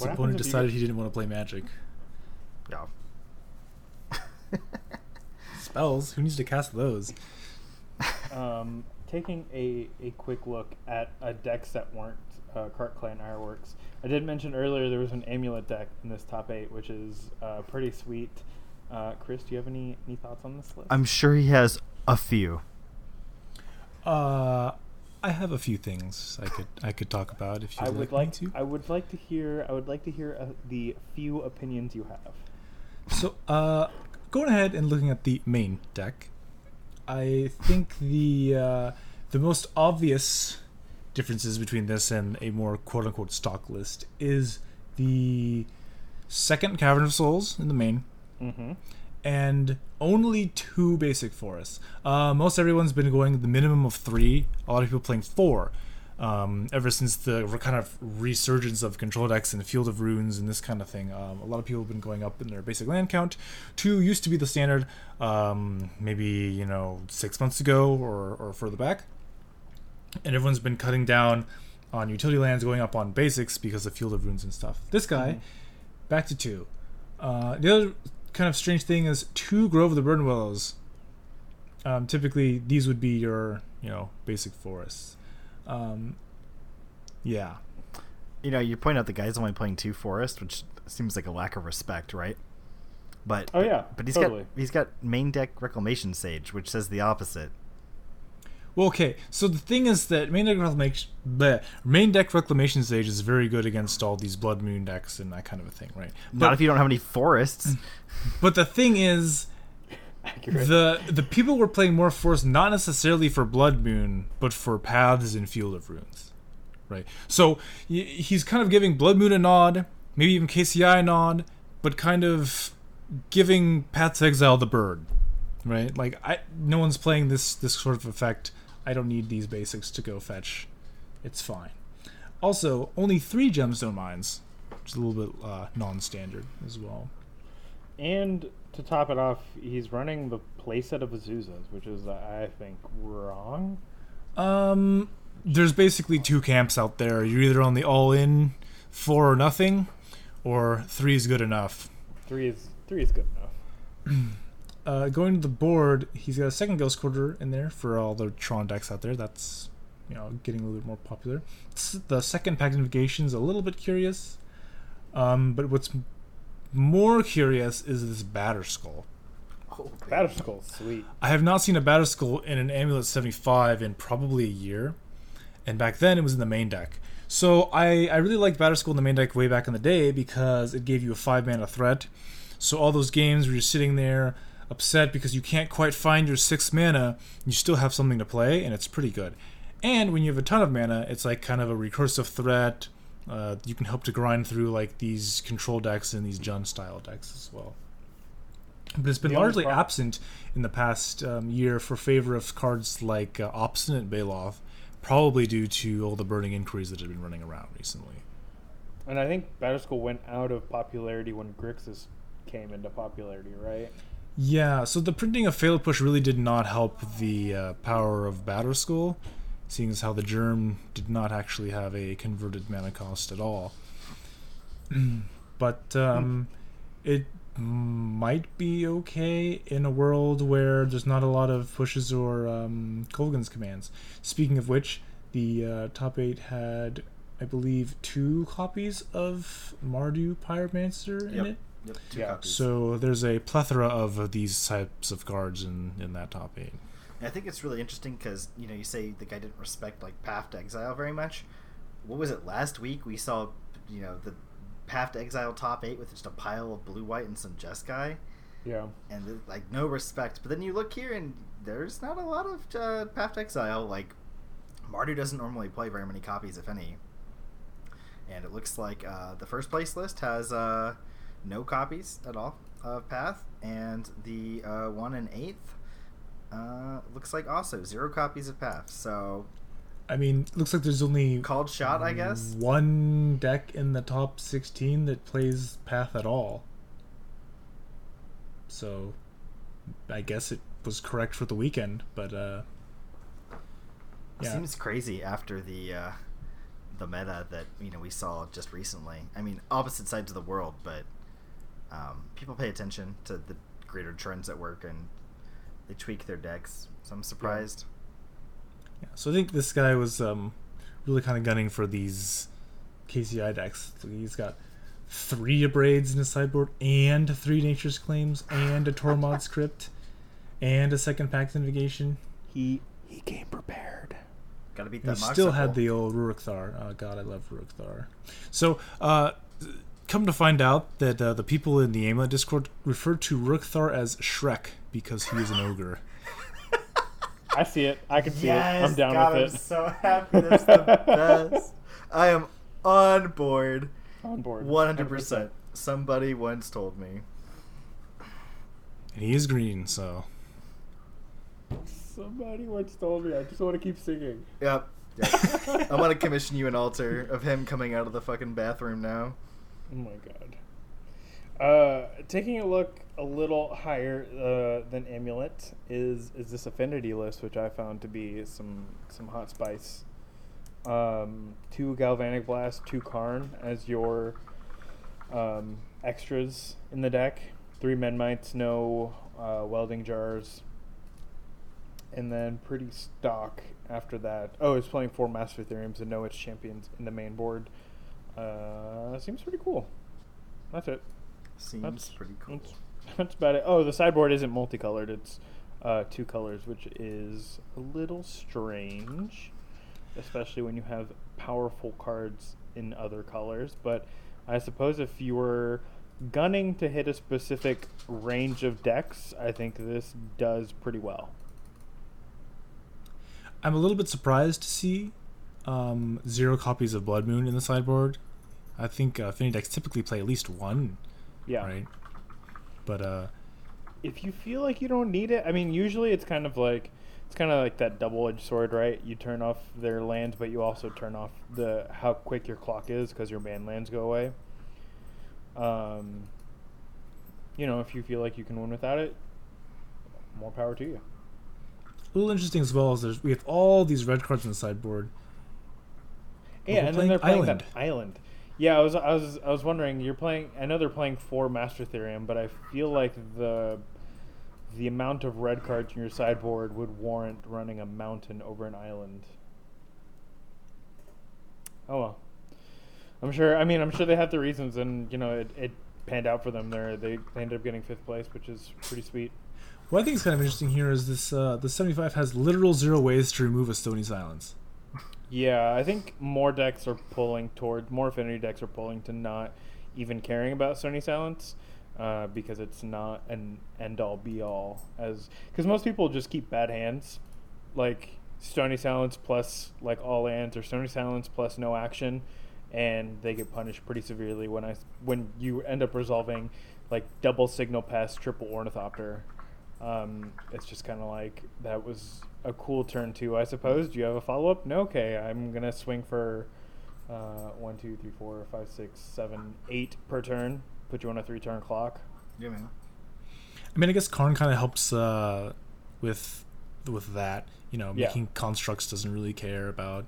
opponent if you decided he didn't want to play Magic. Yeah. *laughs* Spells? Who needs to cast those? Um, taking a, a quick look at a decks that weren't uh, Krark-Clan Ironworks. I did mention earlier there was an amulet deck in this top eight, which is uh, pretty sweet. Uh, Chris, do you have any, any thoughts on this list? I'm sure he has a few. Uh, I have a few things I could I could talk about if you'd I would like, like me to. I would like to hear I would like to hear uh, the few opinions you have. So, uh, going ahead and looking at the main deck, I think the uh, the most obvious differences between this and a more quote unquote stock list is the second Cavern of Souls in the main, Mm-hmm. and only two basic forests. Uh, most everyone's been going the minimum of three. A lot of people playing four. Um, ever since the kind of resurgence of control decks and Field of Ruins and this kind of thing, um, a lot of people have been going up in their basic land count. Two used to be the standard, um, maybe you know six months ago or, or further back, and everyone's been cutting down on utility lands, going up on basics because of Field of Ruins and stuff. This guy, back to two. Uh, the other kind of strange thing is two Grove of the Burnwillows. Um, typically, these would be your, you know, basic forests. Um, yeah. You know, you point out the guy's only playing two forest, which seems like a lack of respect, right? But Oh, yeah, but he's totally. got he's got main deck reclamation sage, which says the opposite. Well, okay. So the thing is that main deck reclamation, bleh, main deck reclamation sage is very good against all these blood moon decks and that kind of a thing, right? Not But, if you don't have any forests. *laughs* but the thing is, Accurate. the the people were playing more force not necessarily for blood moon but for paths and field of ruins right? So he's kind of giving blood moon a nod maybe even kci a nod but kind of giving paths exile the bird right? Like i no one's playing this this sort of effect. I don't need these basics to go fetch. It's fine. Also only three gemstone mines which is a little bit uh, non-standard as well. And to top it off, he's running the playset of Azusas, which is, I think, wrong. Um, there's basically two camps out there. You're either on the all-in four or nothing, or three is good enough. Three is three is good enough. *clears throat* Uh, going to the board, he's got a second Ghost Quarter in there for all the Tron decks out there. That's you know getting a little bit more popular. The second Pact Invocation is a little bit curious, um, but what's more curious is this Batterskull. Oh, Batterskull's sweet. I have not seen a Batterskull in an Amulet 75 in probably a year. And back then it was in the main deck. So I, I really liked Batterskull in the main deck way back in the day because it gave you a 5 mana threat. So all those games where you're sitting there upset because you can't quite find your 6 mana, you still have something to play, and it's pretty good. And when you have a ton of mana, it's like kind of a recursive threat. Uh, you can help to grind through like these control decks and these Jund style decks as well but it's been The largely prob- absent in the past um, year for favor of cards like uh, Obstinate Baloth, probably due to all the burning inquiries that have been running around recently. And I think Batterskull went out of popularity when Grixis came into popularity, right? Yeah, so the printing of Fatal Push really did not help the uh, power of Batterskull, seeing as how the germ did not actually have a converted mana cost at all. *clears throat* but um, it might be okay in a world where there's not a lot of pushes or um, Kolaghan's commands. Speaking of which, the uh, top eight had, I believe, two copies of Mardu Pyromancer in Yep. it. Yep, two Yeah. copies. So there's a plethora of these types of cards in, in that top eight. And I think it's really interesting because you know you say the guy didn't respect like Path to Exile very much. What was it last week? We saw you know the Path to Exile top eight with just a pile of blue white and some Jeskai, Yeah. and like no respect. But then you look here and there's not a lot of uh, Path to Exile. Like Mardu doesn't normally play very many copies, if any. And it looks like uh, the first place list has uh, no copies at all of Path, and the uh, one and eighth uh, looks like also zero copies of Path. So I mean, looks like there's only called shot, I guess. one deck in the top 16 that plays Path at all. So, I guess it was correct for the weekend, but uh, It yeah. seems crazy after the uh, the meta that you know we saw just recently. I mean, opposite sides of the world, but um, people pay attention to the greater trends at work and they tweak their decks. So I'm surprised. Yeah, so I think this guy was um, really kind of gunning for these KCI decks. He's got three Abrades in his sideboard, and three Nature's Claims, and a Tormod's Crypt, *laughs* and a second Pact Invocation. He he came prepared. Got to beat that. he still had the old Ruric Thar. Oh god, I love Ruric Thar. So, uh, come to find out that uh, the people in the Amulet Discord refer to Ruric Thar as Shrek because he is an ogre. I see it. I can see Yes, it. I'm down God, with I'm it. so happy. That's the best. *laughs* I am on board. On board. 100%. Somebody once told me. And he is green, so Somebody once told me. I just want to keep singing. Yep. yep. *laughs* I'm gonna commission you an altar of him coming out of the fucking bathroom now. Oh my god. Uh, taking a look a little higher uh, than Amulet is is this Affinity list, which I found to be some some hot spice. Um, two Galvanic Blast, two Karn as your um, extras in the deck. Three Memnites, no uh, Welding Jars. And then pretty stock after that. Oh, it's playing four Master Etheriums and no Etched Champions in the main board. Uh, seems pretty cool. That's it. Seems That's pretty cool. That's, *laughs* that's about it. Oh, the sideboard isn't multicolored. It's uh, two colors, which is a little strange, especially when you have powerful cards in other colors. But I suppose if you were gunning to hit a specific range of decks, I think this does pretty well. I'm a little bit surprised to see um, zero copies of Blood Moon in the sideboard. I think uh, Affinity decks typically play at least one, Yeah. right? But uh, if you feel like you don't need it, I mean, usually it's kind of like it's kind of like that double-edged sword, right? You turn off their lands, but you also turn off the how quick your clock is because your man lands go away. Um, you know, if you feel like you can win without it, more power to you. a little interesting as well is there's we have all these red cards in the sideboard. Yeah, we're and then they're playing playing that island. Yeah, I was, I was, I was wondering. You're playing. I know they're playing four Master Etherium, but I feel like the the amount of red cards in your sideboard would warrant running a mountain over an island. Oh well, I'm sure. I mean, I'm sure they have the reasons, and you know, it, it panned out for them. There, they, they ended up getting fifth place, which is pretty sweet. What I think is kind of interesting here is this: uh, the 75 has literal zero ways to remove a Stony Silence. Yeah, I think more decks are pulling toward more affinity decks are pulling to not even caring about Stony Silence uh, because it's not an end all be all as because most people just keep bad hands. Like Stony Silence plus like all lands or Stony Silence plus no action and they get punished pretty severely when I when you end up resolving like double Signal Pest triple ornithopter. Um, it's just kind of like that was a cool turn too, I suppose. Do you have a follow up? No. Okay, I'm gonna swing for uh, one, two, three, four, five, six, seven, eight per turn. Put you on a three turn clock. Yeah, man. I mean, I guess Karn kind of helps uh, with with that. You know, Yeah. making constructs doesn't really care about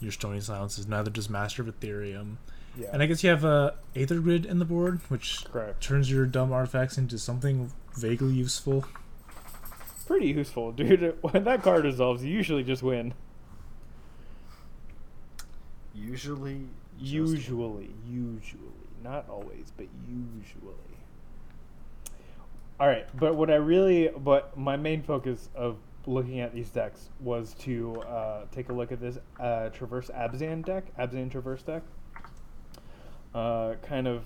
your stony silences. Neither does Master of Etherium. Yeah. And I guess you have a Aether Grid in the board, which Correct. turns your dumb artifacts into something vaguely useful. Pretty useful, dude. *laughs* When that card resolves, you usually just win. Usually. Usually, usually, not always, but usually. All right, but what I really, but my main focus of looking at these decks was to uh, take a look at this uh, Traverse Abzan deck, Abzan Traverse deck. Uh, kind of,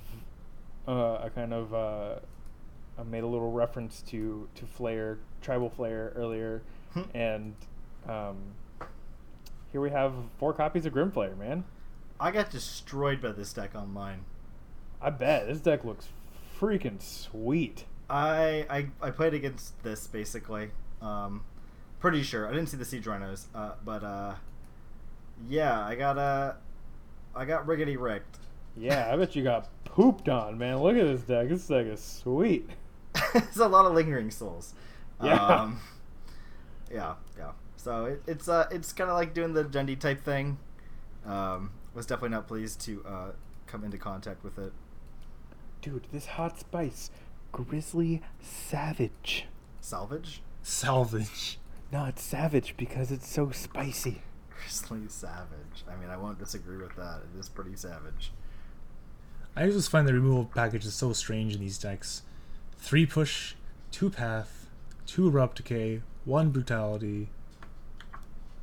uh, I kind of, uh, I made a little reference to to Flare, Tribal Flare earlier, Hmm. and um, here we have four copies of Grim Flayer, man. I got destroyed by this deck online. I bet this deck looks freaking sweet. I I, I played against this basically. Um, pretty sure I didn't see the siege rhinos, uh, but uh, yeah, I got uh, I got riggedy rigged. Yeah, I bet you got pooped on, man. Look at this deck. This deck is sweet. *laughs* it's a lot of lingering souls. Yeah. Um, *laughs* yeah, yeah. So it, it's uh, it's kind of like doing the Jendi type thing. Um, was definitely not pleased to uh, come into contact with it. Dude, this hot spice. Grizzly Savage. Salvage, Salvage. No, it's savage because it's so spicy. Grizzly Savage. I mean, I won't disagree with that. It is pretty savage. I just find the removal package is so strange in these decks. Three push, two path, two abrupt decay, one brutality,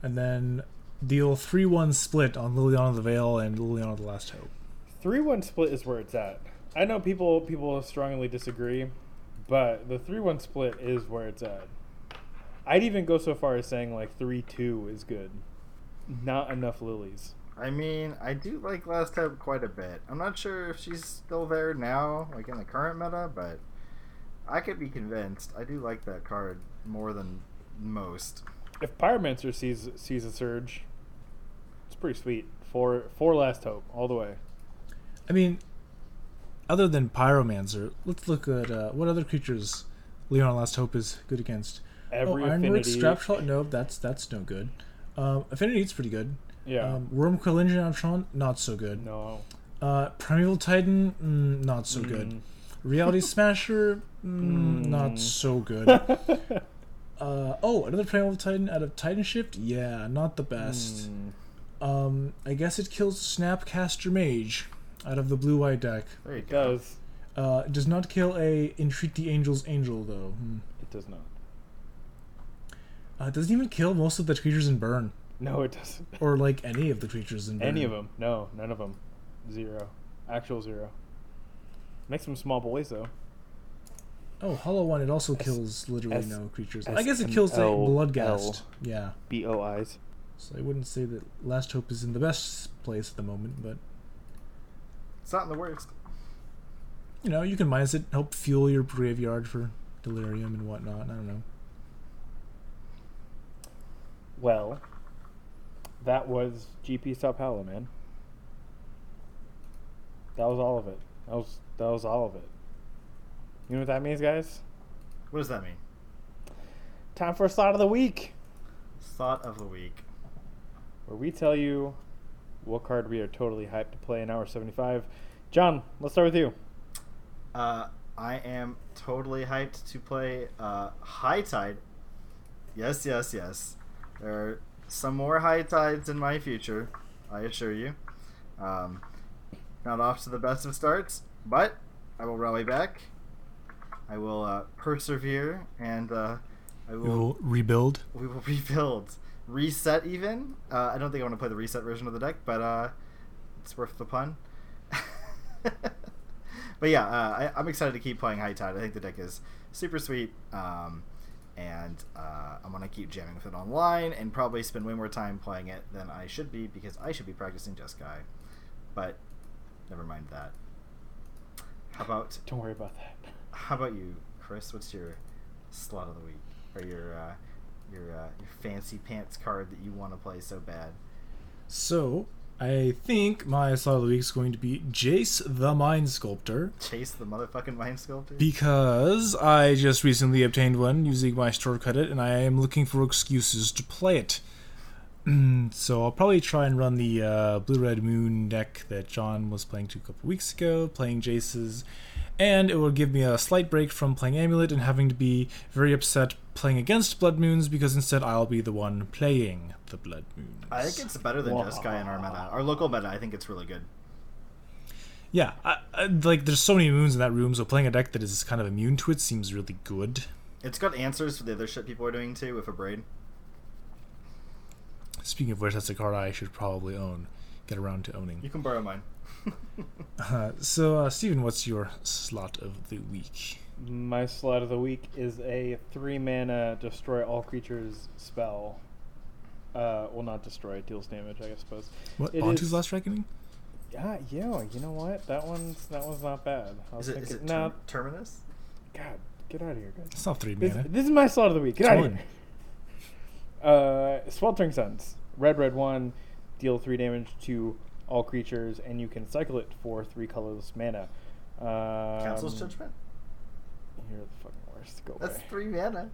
and then deal three one split on Liliana the Veil and Liliana the Last Hope. Three one split is where it's at. I know people people strongly disagree, but the three one split is where it's at. I'd even go so far as saying like three two is good. Not enough lilies. I mean, I do like Last Hope quite a bit. I'm not sure if she's still there now, like in the current meta, but I could be convinced. I do like that card more than most. If Pyromancer sees sees a surge, it's pretty sweet. Four four last hope all the way. I mean, other than Pyromancer, let's look at uh, what other creatures Leon Last Hope is good against. Every oh, Ironwork affinity. Strapshot? No, that's that's no good. Um, Affinity it's pretty good. Yeah. Um, Wurmcoil Engine Antron, not so good. no. Uh, Primeval Titan, mm, not so good. Reality *laughs* Smasher, mm, not Mm. so good. *laughs* Uh, oh, another Primeval Titan out of Titan Shift? Yeah, not the best. Mm. Um, I guess it kills Snapcaster Mage out of the blue white deck. There you It go. does. Uh, it does not kill a Entreat the Angel's Angel, though. Hmm. It does not. Uh, it doesn't even kill most of the creatures in Burn. No, it doesn't. Or, like, any of the creatures in Burn. Any of them? No, none of them. Zero. Actual zero. Makes them small boys though. Oh, Hollow One, it also S- kills literally S- no creatures. S- I guess it M- kills like L- Bloodghast. Yeah. B O I's. So I wouldn't say that Last Hope is in the best place at the moment, but It's not in the worst. you know, you can minus it, help fuel your graveyard for delirium and whatnot. I don't know. Well, that was GP Sao Paulo, man. That was all of it. That was that was all of it. You know what that means, guys? What does that mean? Time for a slot of the week, Thought of the week. where we tell you what card we are totally hyped to play in our seventy-five. John, let's start with you. Uh, I am totally hyped to play uh, High Tide. Yes, yes, yes. There are some more High Tides in my future, I assure you. Um, not off to the best of starts, but I will rally back. I will uh, persevere, and uh, I We will rebuild. we will *laughs* rebuild, reset even. Uh, I don't think I want to play the reset version of the deck, but uh, it's worth the pun. *laughs* but yeah, uh, I, I'm excited to keep playing High Tide. I think the deck is super sweet, um, and uh, I'm gonna keep jamming with it online and probably spend way more time playing it than I should be because I should be practicing Jeskai. But never mind that. How about Don't worry about that. how about you, Chris? What's your slot of the week or your uh, your uh, your fancy pants card that you want to play so bad? So, I think my slot of the week is going to be Jace the Mind Sculptor Jace the motherfucking mind sculptor. because I just recently obtained one using my store credit and I am looking for excuses to play it. *clears throat* so I'll probably try and run the uh, Blue Red Moon deck that John was playing to a couple weeks ago, playing Jace's, and it will give me a slight break from playing Amulet and having to be very upset playing against Blood Moons because instead I'll be the one playing the Blood Moons. I think it's better than Jeskai in our meta. Our local meta, I think it's really good. Yeah, I, I, like there's so many moons in that room, so playing a deck that is kind of immune to it seems really good. It's got answers for the other shit people are doing too with Abrade. Speaking of which, that's a card I should probably own, get around to owning. You can borrow mine. *laughs* Uh, so, uh, Steven, what's your slot of the week? My slot of the week is a three mana destroy all creatures spell. Uh, well, not destroy, it deals damage, I suppose. What? It Onto's is- Last Reckoning? Yeah, yeah. You know what? That one's that one's not bad. I was Is it, is thinking, it no, term- Terminus? God, get out of here, guys. It's not three mana. this is my slot of the week. Get It's out of here. Uh, Sweltering Suns. Red, red one. Deal three damage to all creatures, and you can cycle it for three colorless mana. Um, Council's Judgment? You're the fucking worst. Go That's away. three mana.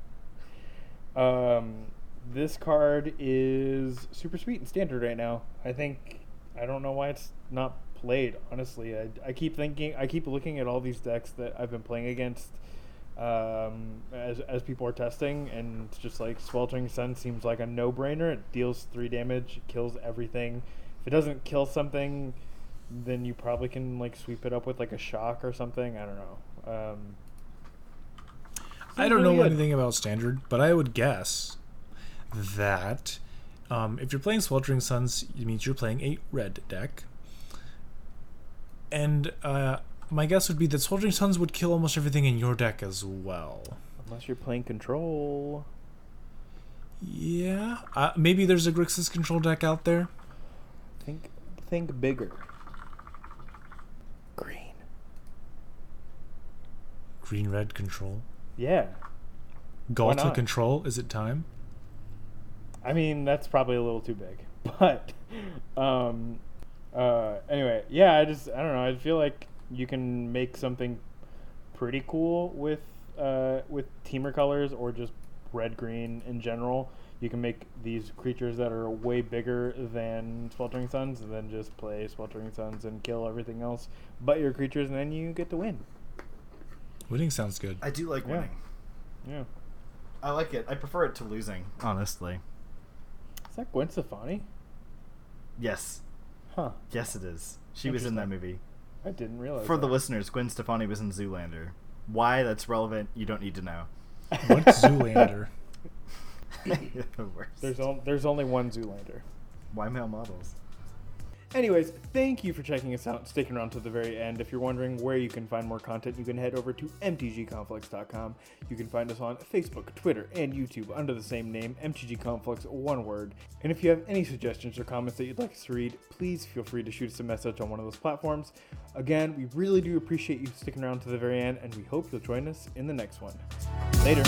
Um, this card is super sweet and standard right now. I think I don't know why it's not played. Honestly, I, I keep thinking I keep looking at all these decks that I've been playing against um, as as people are testing, and it's just like Sweltering Sun seems like a no brainer. It deals three damage, kills everything. If it doesn't kill something, then you probably can like sweep it up with like a shock or something. I don't know. Um, I don't really know good. anything about Standard, but I would guess that um, if you're playing Sweltering Suns, it means you're playing a red deck. And uh, my guess would be that Sweltering Suns would kill almost everything in your deck as well. Unless you're playing control. Yeah, uh, maybe there's a Grixis control deck out there. Think think bigger. Green. Green red control. Yeah. Galta not? control. Is it time? I mean, that's probably a little too big. *laughs* But um uh anyway, yeah, I just I don't know, I feel like you can make something pretty cool with uh with Temur colors or just red green in general. You can make these creatures that are way bigger than Sweltering Suns and then just play Sweltering Suns and kill everything else but your creatures and then you get to win. Winning sounds good. I do like Yeah. winning. Yeah. I like it. I prefer it to losing, honestly. Is that Gwen Stefani? Yes. Huh. Yes, it is. She was in that movie. I didn't realize. For the listeners, Gwen Stefani was in Zoolander. Why that's relevant, you don't need to know. *laughs* What's Zoolander? You're *laughs* the worst. There's on, there's only one Zoolander. Why male models? Anyways, thank you for checking us out sticking around to the very end. If you're wondering where you can find more content, you can head over to mtgconflicts.com. You can find us on Facebook, Twitter, and YouTube under the same name, MTG Conflicts, one word. And if you have any suggestions or comments that you'd like us to read, please feel free to shoot us a message on one of those platforms. Again, we really do appreciate you sticking around to the very end, and we hope you'll join us in the next one. Later.